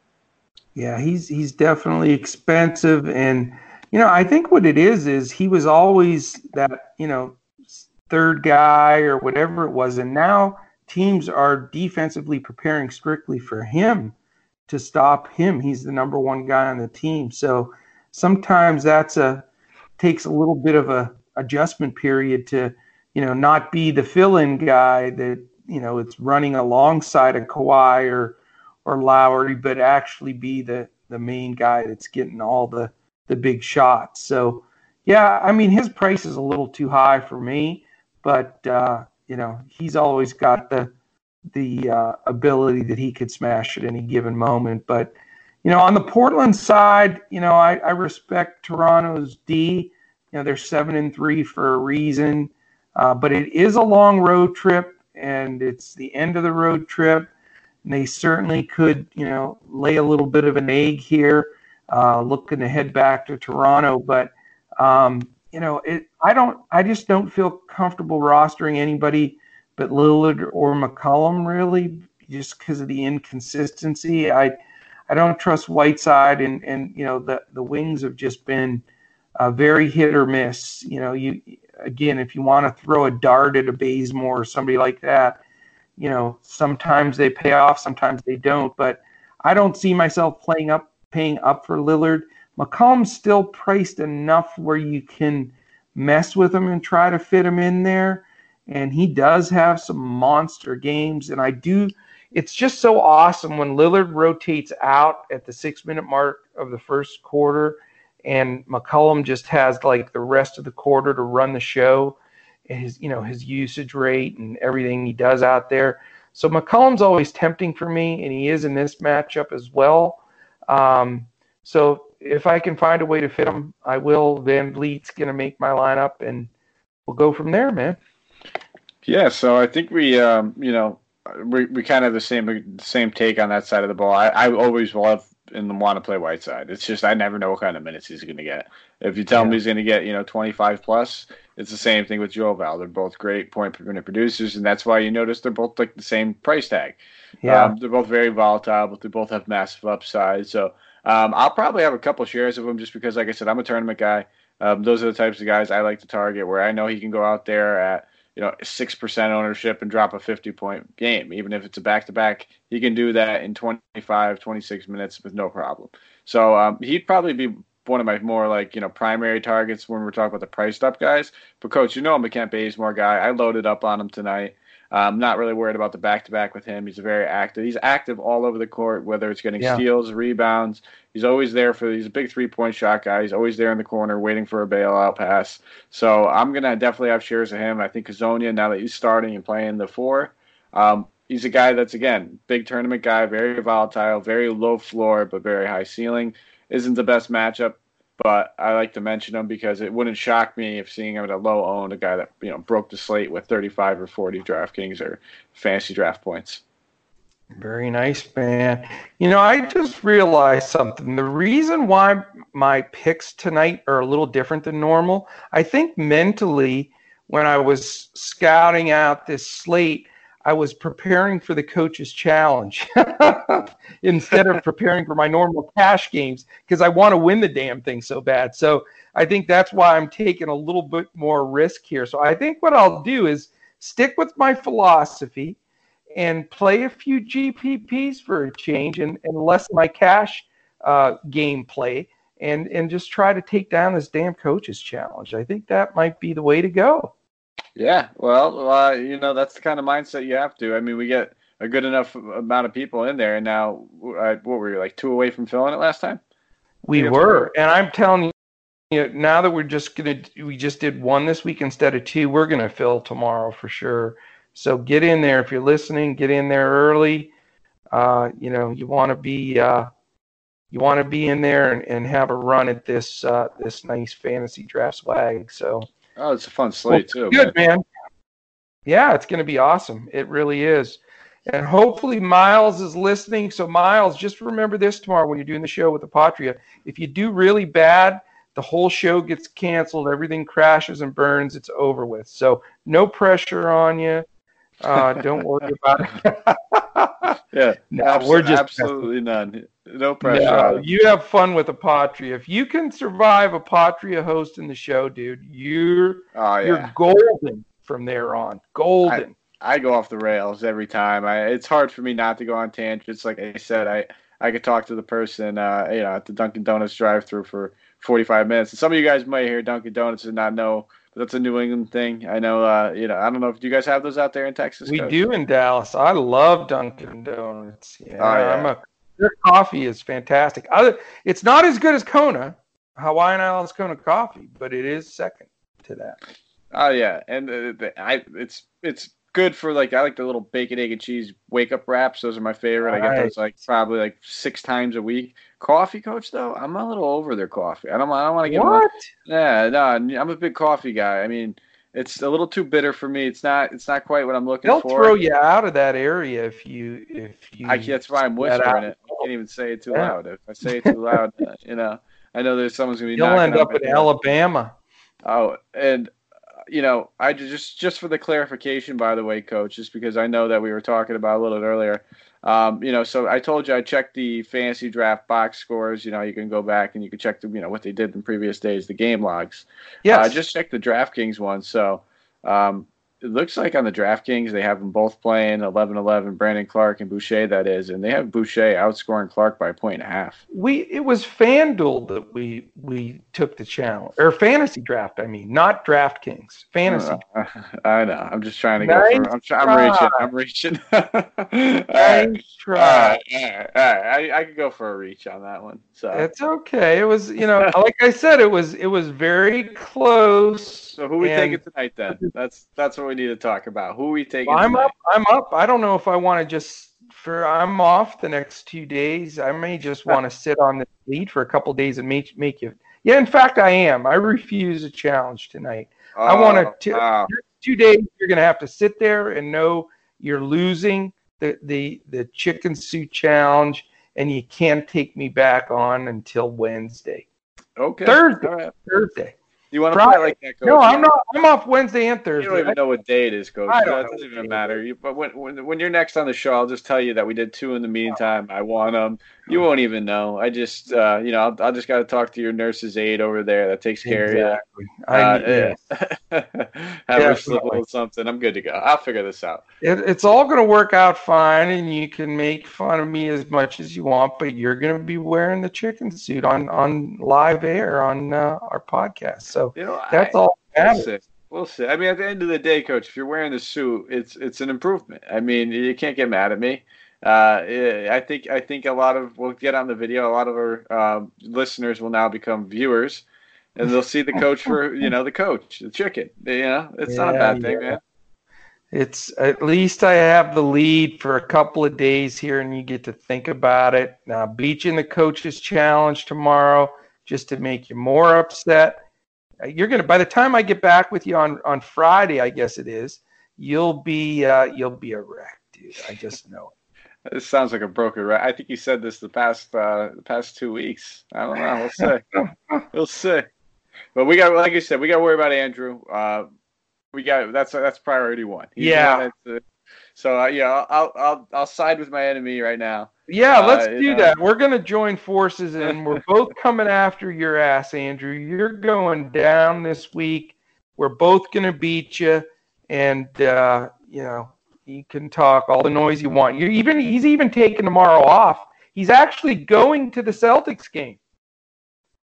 [SPEAKER 1] Yeah, he's he's definitely expensive, and you know I think what it is is he was always that you know third guy or whatever it was, and now teams are defensively preparing strictly for him to stop him. He's the number one guy on the team. So sometimes that's a takes a little bit of a adjustment period to, you know, not be the fill-in guy that you know it's running alongside a Kawhi or or Lowry, but actually be the the main guy that's getting all the the big shots. So, yeah, I mean his price is a little too high for me, but uh, you know he's always got the the uh, ability that he could smash at any given moment. But you know, on the Portland side, you know, I, I respect Toronto's D. You know, they're seven and three for a reason, uh, but it is a long road trip, and it's the end of the road trip. And they certainly could, you know, lay a little bit of an egg here, uh, looking to head back to Toronto. But um, you know, it, I don't, I just don't feel comfortable rostering anybody but Lillard or McCollum really, just because of the inconsistency. I I don't trust Whiteside, and and you know the the wings have just been uh, very hit or miss. You know, you again if you want to throw a dart at a Bazemore or somebody like that, you know sometimes they pay off, sometimes they don't. But I don't see myself playing up paying up for Lillard. McCollum's still priced enough where you can mess with him and try to fit him in there. And he does have some monster games. And I do it's just so awesome when Lillard rotates out at the six minute mark of the first quarter and McCollum just has like the rest of the quarter to run the show and his you know his usage rate and everything he does out there. So McCollum's always tempting for me, and he is in this matchup as well. Um, so if I can find a way to fit him, I will. VanVleet's going to make my lineup, and we'll go from there, man.
[SPEAKER 2] Yeah, so I think we, um, you know, we, we kind of have the same same take on that side of the ball. I, I always love and want to play Whiteside. It's just I never know what kind of minutes he's going to get. If you tell yeah. me he's going to get you know 25 plus, it's the same thing with Joe Val. They're both great point per minute producers, and that's why you notice they're both like the same price tag. Yeah, um, they're both very volatile, but they both have massive upside. So um, I'll probably have a couple shares of them just because, like I said, I'm a tournament guy. Um, those are the types of guys I like to target, where I know he can go out there at you know, 6% ownership and drop a 50 point game. Even if it's a back to back, he can do that in 25, 26 minutes with no problem. So um, he'd probably be one of my more like, you know, primary targets when we're talking about the priced up guys. But coach, you know I'm a Kent Bazemore guy. I loaded up on him tonight. I'm not really worried about the back to back with him. He's very active. He's active all over the court, whether it's getting yeah. steals, rebounds. He's always there for. He's a big three point shot guy. He's always there in the corner waiting for a bailout pass. So I'm gonna definitely have shares of him. I think Hezonja now that he's starting and playing the four. Um, he's a guy that's again big tournament guy, very volatile, very low floor but very high ceiling. Isn't the best matchup but I like to mention him because it wouldn't shock me if seeing him at a low owned, a guy that you know broke the slate with 35 or 40 DraftKings or fantasy draft points.
[SPEAKER 1] Very nice, man. You know, I just realized something. The reason why my picks tonight are a little different than normal, I think mentally, when I was scouting out this slate, I was preparing for the coach's challenge instead of preparing for my normal cash games because I want to win the damn thing so bad. So I think that's why I'm taking a little bit more risk here. So I think what I'll do is stick with my philosophy and play a few GPPs for a change and, and my cash uh, game play and, and just try to take down this damn coach's challenge. I think that might be the way to go.
[SPEAKER 2] Yeah, well, uh, you know that's the kind of mindset you have to. I mean, we get a good enough amount of people in there, and now uh, what were you like two away from filling it last time?
[SPEAKER 1] We were, and I'm telling you, you know, now that we're just gonna we just did one this week instead of two, we're gonna fill tomorrow for sure. So get in there if you're listening. Get in there early. Uh, you know, you want to be uh, you want to be in there and, and have a run at this uh, this nice fantasy draft swag. So.
[SPEAKER 2] Oh, it's a fun slate well,
[SPEAKER 1] too. Good man. man. Yeah, it's going to be awesome. It really is. And hopefully Miles is listening. So Miles, just remember this tomorrow when you're doing the show with the Patria. If you do really bad, the whole show gets canceled. Everything crashes and burns. It's over with. So no pressure on you. Uh, don't worry about
[SPEAKER 2] it. yeah, no, we're just absolutely none. No pressure. No,
[SPEAKER 1] you have fun with Apotria. If you can survive Apotria hosting the show, dude, you're oh, yeah. you're golden from there on. Golden.
[SPEAKER 2] I, I, go off the rails every time. I, it's hard for me not to go on tangents. Like I said, I I could talk to the person, uh, you know, at the Dunkin' Donuts drive-through for 45 minutes. And some of you guys might hear Dunkin' Donuts and not know but that's a New England thing. I know. Uh, you know, I don't know if do you guys have those out there in Texas.
[SPEAKER 1] We Coach? do in Dallas. I love Dunkin' Donuts. Yeah, oh, yeah. I'm a their coffee is fantastic. Other, it's not as good as Kona. Hawaiian Islands Kona coffee, but it is second to that.
[SPEAKER 2] Oh yeah, and uh, the, I it's it's good for like I like the little bacon egg and cheese wake up wraps. Those are my favorite. I get those like probably like six times a week. Coffee, coach though, I'm a little over their coffee. I don't I don't want to get
[SPEAKER 1] what?
[SPEAKER 2] yeah, no, I'm a big coffee guy. I mean, it's a little too bitter for me. It's not it's not quite what I'm looking for.
[SPEAKER 1] They'll throw you out of that area if you if you.
[SPEAKER 2] I, that's why I'm whispering it. I can't even say it too
[SPEAKER 1] Yeah.
[SPEAKER 2] loud. If I say it too loud, uh, you know, I know there's someone's gonna be.
[SPEAKER 1] You'll end up in. Alabama.
[SPEAKER 2] Oh, and uh, you know, I just just for the clarification, by the way, coach, just because I know that we were talking about a little bit earlier. Um, you know, so I told you I checked the fantasy draft box scores. You know, you can go back and you can check the, you know, what they did in previous days, the game logs.
[SPEAKER 1] Yes.
[SPEAKER 2] Uh, just check the DraftKings one. So um, it looks like on the DraftKings they have them both playing 11-11, Brandon Clarke and Boucher. That is, and they have Boucher outscoring Clarke by a point and a half.
[SPEAKER 1] we it was FanDuel that we we took the challenge or fantasy draft. I mean, not DraftKings. Fantasy.
[SPEAKER 2] Uh, I know. I'm just trying to go.
[SPEAKER 1] Nice
[SPEAKER 2] For, I'm, try- I'm reaching. I'm reaching. All right.
[SPEAKER 1] Nice
[SPEAKER 2] All
[SPEAKER 1] try.
[SPEAKER 2] right, all right, all right. I, I could go for a reach on that one. So,
[SPEAKER 1] It's okay. It was, you know, like I said, it was it was very close.
[SPEAKER 2] so who we taking tonight then? That's that's what we need to talk about. Who we taking?
[SPEAKER 1] I'm
[SPEAKER 2] tonight?
[SPEAKER 1] up. I'm up. I don't know if I want to just for I'm off the next two days. I may just want to sit on the lead for a couple days and make make you. Yeah, in fact, I am. I refuse a challenge tonight. I oh, wanna
[SPEAKER 2] Oh,
[SPEAKER 1] t-
[SPEAKER 2] wow.
[SPEAKER 1] Two days, you're gonna have to sit there and know you're losing the the the chicken soup challenge, and you can't take me back on until Wednesday.
[SPEAKER 2] Okay.
[SPEAKER 1] Thursday.
[SPEAKER 2] Right.
[SPEAKER 1] Thursday.
[SPEAKER 2] You want to play it like that, coach?
[SPEAKER 1] No, I'm not. I'm off Wednesday and Thursday.
[SPEAKER 2] You don't even know what day it is, coach.
[SPEAKER 1] I
[SPEAKER 2] That
[SPEAKER 1] don't
[SPEAKER 2] doesn't even matter. You, but when, when when you're next on the show, I'll just tell you that we did two in the meantime. I won them. You won't even know. I just, uh, you know, I'll, I'll just got to talk to your nurse's aide over there that takes care of you.
[SPEAKER 1] Exactly. I,
[SPEAKER 2] Uh,
[SPEAKER 1] yeah.
[SPEAKER 2] Have her slip a something. I'm good to go. I'll figure this out.
[SPEAKER 1] It, it's all going to work out fine, and you can make fun of me as much as you want, but you're going to be wearing the chicken suit on on live air on uh, our podcast. So
[SPEAKER 2] You know,
[SPEAKER 1] that's
[SPEAKER 2] I,
[SPEAKER 1] all that
[SPEAKER 2] We'll
[SPEAKER 1] matters.
[SPEAKER 2] see. We'll see. I mean, at the end of the day, coach, if you're wearing the suit, it's it's an improvement. I mean, you can't get mad at me. Uh, I think I think a lot of we'll get on the video. A lot of our um, listeners will now become viewers, and they'll see the coach for you know the coach, the chicken. You know, it's not a
[SPEAKER 1] Yeah,
[SPEAKER 2] bad thing,
[SPEAKER 1] yeah.
[SPEAKER 2] man.
[SPEAKER 1] It's at least I have the lead for a couple of days here, and you get to think about it. Now, in the coaches challenge tomorrow, just to make you more upset. Uh, You're gonna. By the time I get back with you on on Friday, I guess it is, you'll be uh, you'll be a wreck, dude. I just know.
[SPEAKER 2] This sounds like a broken record. I think you said this the past uh, the past two weeks. I don't know. We'll see. we'll see. But we got, like I said, we got to worry about Andrew. Uh, we got that's that's priority one. He's
[SPEAKER 1] Yeah.
[SPEAKER 2] one uh, so uh, yeah, I'll I'll I'll side with my enemy right now.
[SPEAKER 1] Yeah,
[SPEAKER 2] Uh,
[SPEAKER 1] let's
[SPEAKER 2] you
[SPEAKER 1] do
[SPEAKER 2] know.
[SPEAKER 1] that. We're gonna join forces, and we're both coming after your ass, Andrew. You're going down this week. We're both gonna beat you, and uh, you know you can talk all the noise you want. You even he's even taking tomorrow off. He's actually going to the Celtics game.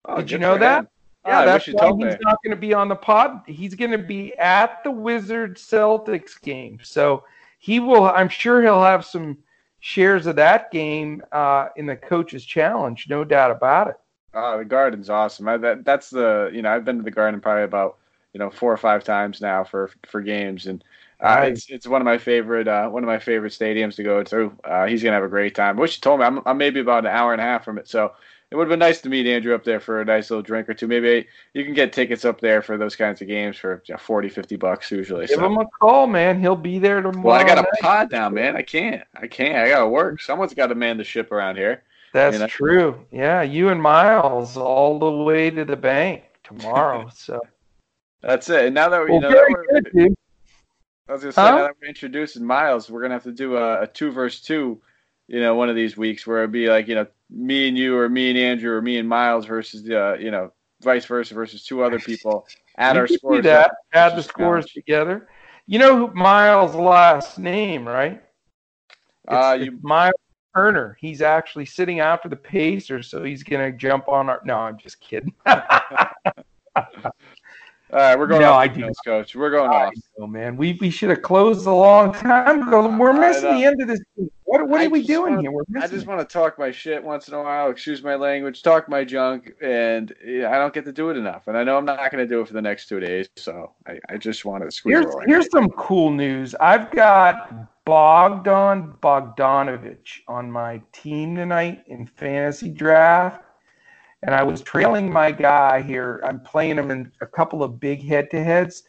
[SPEAKER 2] Oh,
[SPEAKER 1] Did you know that?
[SPEAKER 2] him.
[SPEAKER 1] Yeah,
[SPEAKER 2] I
[SPEAKER 1] that's why he's
[SPEAKER 2] me.
[SPEAKER 1] not going to be on the pod. He's going to be at the Wizards Celtics game. So he will. I'm sure he'll have some shares of that game uh, in the coaches challenge. No doubt about it.
[SPEAKER 2] Oh, the garden's awesome. I, that that's the you know I've been to the garden probably about you know four or five times now for for games, and uh, it's it's one of my favorite uh, one of my favorite stadiums to go to. Uh, he's gonna have a great time. I wish you told me I'm I'm maybe about an hour and a half from it, so it would have been nice to meet Andrew up there for a nice little drink or two. Maybe you can get tickets up there for those kinds of games for you know, 40, 50 bucks usually.
[SPEAKER 1] Give
[SPEAKER 2] so.
[SPEAKER 1] him a call, man. He'll be there tomorrow.
[SPEAKER 2] well, I got a pod now, man. I can't. I can't. I gotta work. Someone's got to man the ship around here.
[SPEAKER 1] That's
[SPEAKER 2] you know?
[SPEAKER 1] true. Yeah, you and Miles all the way to the bank tomorrow. So
[SPEAKER 2] That's it. And now that we, you
[SPEAKER 1] well,
[SPEAKER 2] know, that we're,
[SPEAKER 1] good, dude.
[SPEAKER 2] I was gonna say
[SPEAKER 1] Huh?
[SPEAKER 2] now that we're introducing Miles, we're gonna have to do a, a two versus two, you know, one of these weeks where it'd be like, you know, me and you or me and Andrew or me and Miles versus uh, you know, vice versa versus two other people at
[SPEAKER 1] You
[SPEAKER 2] our
[SPEAKER 1] could do
[SPEAKER 2] scores.
[SPEAKER 1] that. Add the scores
[SPEAKER 2] challenge.
[SPEAKER 1] together. You know who Miles' last name, right? It's,
[SPEAKER 2] Uh,
[SPEAKER 1] it's
[SPEAKER 2] you-
[SPEAKER 1] Miles Turner. He's actually sitting out for the Pacers, so he's gonna jump on our. No, I'm just kidding.
[SPEAKER 2] All right, we're going
[SPEAKER 1] No,
[SPEAKER 2] off,
[SPEAKER 1] I do
[SPEAKER 2] rails, coach. We're going
[SPEAKER 1] I
[SPEAKER 2] off.
[SPEAKER 1] know, man. We we should have closed a long time ago. We're missing the end of this. What, what
[SPEAKER 2] I
[SPEAKER 1] are we doing
[SPEAKER 2] wanna-
[SPEAKER 1] here? We're
[SPEAKER 2] I just want to talk my shit once in a while. Excuse my language. Talk my junk, and I don't get to do it enough. And I know I'm not going to do it for the next two days. So I, I just want to squeeze
[SPEAKER 1] Here's here's some cool news. I've got Bogdan Bogdanovic on my team tonight in fantasy draft, and I was trailing my guy here. I'm playing him in a couple of big head-to-heads,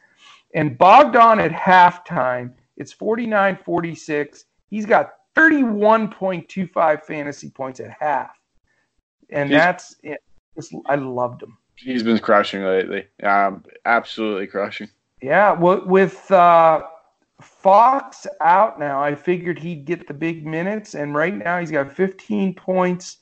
[SPEAKER 1] and Bogdan at halftime, it's 49-46. He's got 31.25 fantasy points at half, and
[SPEAKER 2] He's-
[SPEAKER 1] that's it. I loved him.
[SPEAKER 2] He's been crushing lately. Um, absolutely crushing.
[SPEAKER 1] Yeah, well, with uh, Fox out now, I figured he'd get the big minutes, and right now he's got 15 points,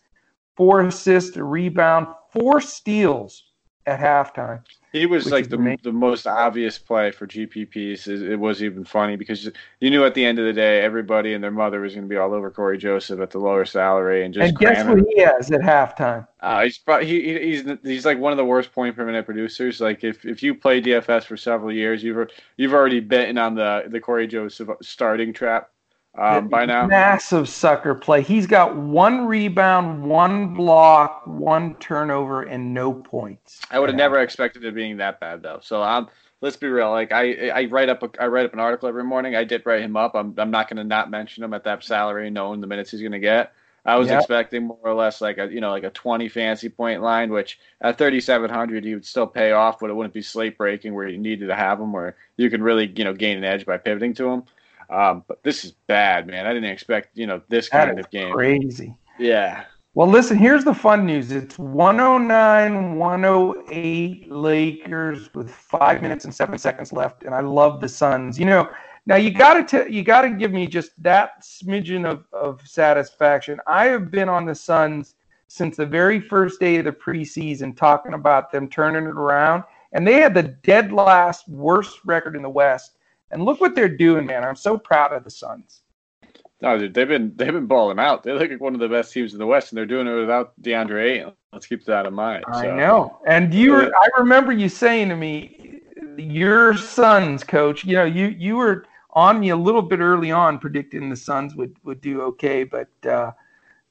[SPEAKER 1] four assists, a rebound, four steals at halftime.
[SPEAKER 2] He was like the
[SPEAKER 1] amazing.
[SPEAKER 2] the most obvious play for GPPs. It, it was even funny because you knew at the end of the day everybody and their mother was going to be all over Cory Joseph at the lower salary and just
[SPEAKER 1] and guess what he has at halftime?
[SPEAKER 2] Uh, he's pro- he, he- he's he's like one of the worst point per minute producers. Like if, if you play DFS for several years, you've you've already bitten on the the Cory Joseph starting trap um, by now.
[SPEAKER 1] Massive sucker play. He's got one rebound, one block, one turnover, and no points.
[SPEAKER 2] I would have never expected it being that bad though. So um, let's be real. Like I I write up a, I write up an article every morning. I did write him up. I'm I'm not going to not mention him at that salary, knowing the minutes he's going to get. I was
[SPEAKER 1] Yeah.
[SPEAKER 2] expecting more or less like a you know like a 20 fancy point line, which at 3,700 he would still pay off, but it wouldn't be slate breaking where you needed to have him, where you could really you know gain an edge by pivoting to him. Um, but this is bad, man. I didn't expect you know this
[SPEAKER 1] That
[SPEAKER 2] kind of game.
[SPEAKER 1] crazy.
[SPEAKER 2] Yeah,
[SPEAKER 1] Well, listen, here's the fun news. It's 109 108 Lakers with five minutes and seven seconds left, and I love the Suns. You know, now you gotta t- you gotta give me just that smidgen of, of satisfaction. I have been on the Suns since the very first day of the preseason talking about them turning it around, and they had the dead last worst record in the West. And look what they're doing, man. I'm so proud of the Suns.
[SPEAKER 2] no, dude, they've been they've been balling out. They look like one of the best teams in the West, and they're doing it without DeAndre Ayton. Let's keep that in mind.
[SPEAKER 1] I know. And you were, I remember you saying to me, your Suns coach, you know, you, you were on me a little bit early on predicting the Suns would, would do okay, but uh,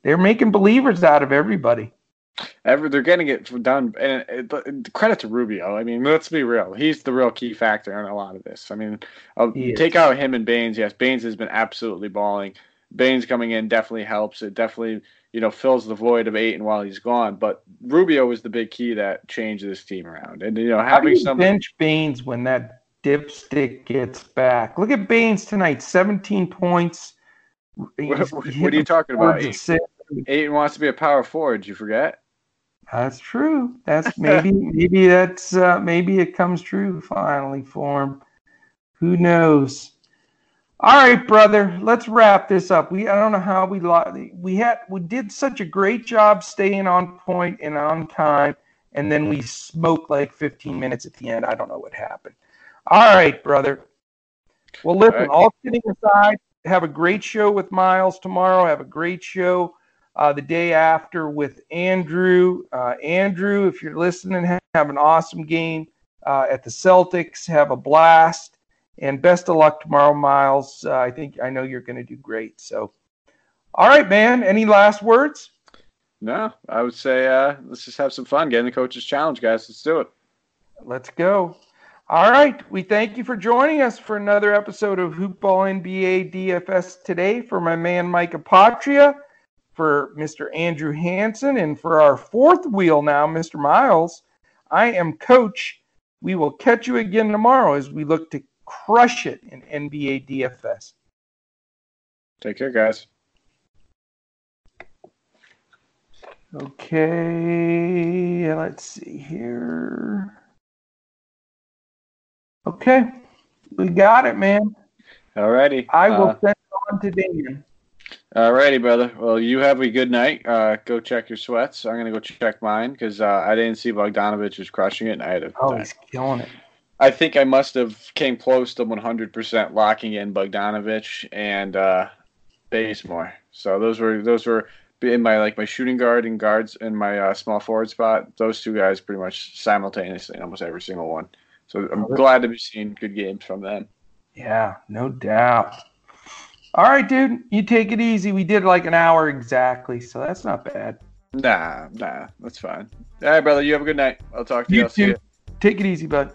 [SPEAKER 1] they're making believers out of everybody.
[SPEAKER 2] Ever they're getting it done, and it, credit to Rubio. I mean, let's be real; he's the real key factor in a lot of this. I mean,
[SPEAKER 1] uh, is.
[SPEAKER 2] take out him and Baynes. Yes, Baynes has been absolutely balling. Baynes coming in definitely helps. It definitely you know fills the void of Ayton while he's gone. But Rubio was the big key that changed this team around, and you know
[SPEAKER 1] How
[SPEAKER 2] having
[SPEAKER 1] you
[SPEAKER 2] some.
[SPEAKER 1] bench Baynes when that dipstick gets back? Look at Baynes tonight, 17 points.
[SPEAKER 2] What, what- what are you talking about? Ayton wants to be a power forward. Did you forget?
[SPEAKER 1] That's true. That's maybe maybe that's uh, maybe it comes true finally for him. Who knows? All right, brother. Let's wrap this up. We I don't know how we lo- we had we did such a great job staying on point and on time, and then we smoked like 15 minutes at the end. I don't know what happened. All right, brother. Well, listen.
[SPEAKER 2] right.
[SPEAKER 1] All kidding aside, have a great show with Miles tomorrow. Have a great show uh, the day after with Andrew. Uh, Andrew, if you're listening, ha- have an awesome game uh, at the Celtics. Have a blast, and best of luck tomorrow, Miles. Uh, I think I know you're going to do great. So, all right, man. Any last words?
[SPEAKER 2] No, I would say uh, let's just have some fun. Get in the coach's challenge, guys. Let's do it.
[SPEAKER 1] Let's go. All right. We thank you for joining us for another episode of Hoopball NBA DFS today. For my man Mike Apotria, for Mr. Andrew Hansen, and for our fourth wheel now, Mr. Miles, I am Coach. We will catch you again tomorrow as we look to crush it in NBA DFS.
[SPEAKER 2] Take care, guys.
[SPEAKER 1] Okay, let's see here. Okay, we got it, man.
[SPEAKER 2] Alrighty.
[SPEAKER 1] I will
[SPEAKER 2] Uh,
[SPEAKER 1] send it on to Dan.
[SPEAKER 2] Alrighty, brother. Well, you have a good night. Uh, go check your sweats. I'm gonna go check mine because uh, I didn't see Bogdanovic was crushing it, and I had a
[SPEAKER 1] Oh, he's killing it.
[SPEAKER 2] I think I must have came close to 100% locking in Bogdanovic and uh, Bazemore. So those were those were in my like my shooting guard and guards in my uh, small forward spot. Those two guys pretty much simultaneously in almost every single one. So I'm glad to be seeing good games from them.
[SPEAKER 1] Yeah, no doubt. All right, dude. You take it easy. We did like an hour exactly, so that's not bad.
[SPEAKER 2] Nah, nah, that's fine. All right, brother. You have a good night. I'll talk to you.
[SPEAKER 1] You too.
[SPEAKER 2] you.
[SPEAKER 1] Take it easy, bud.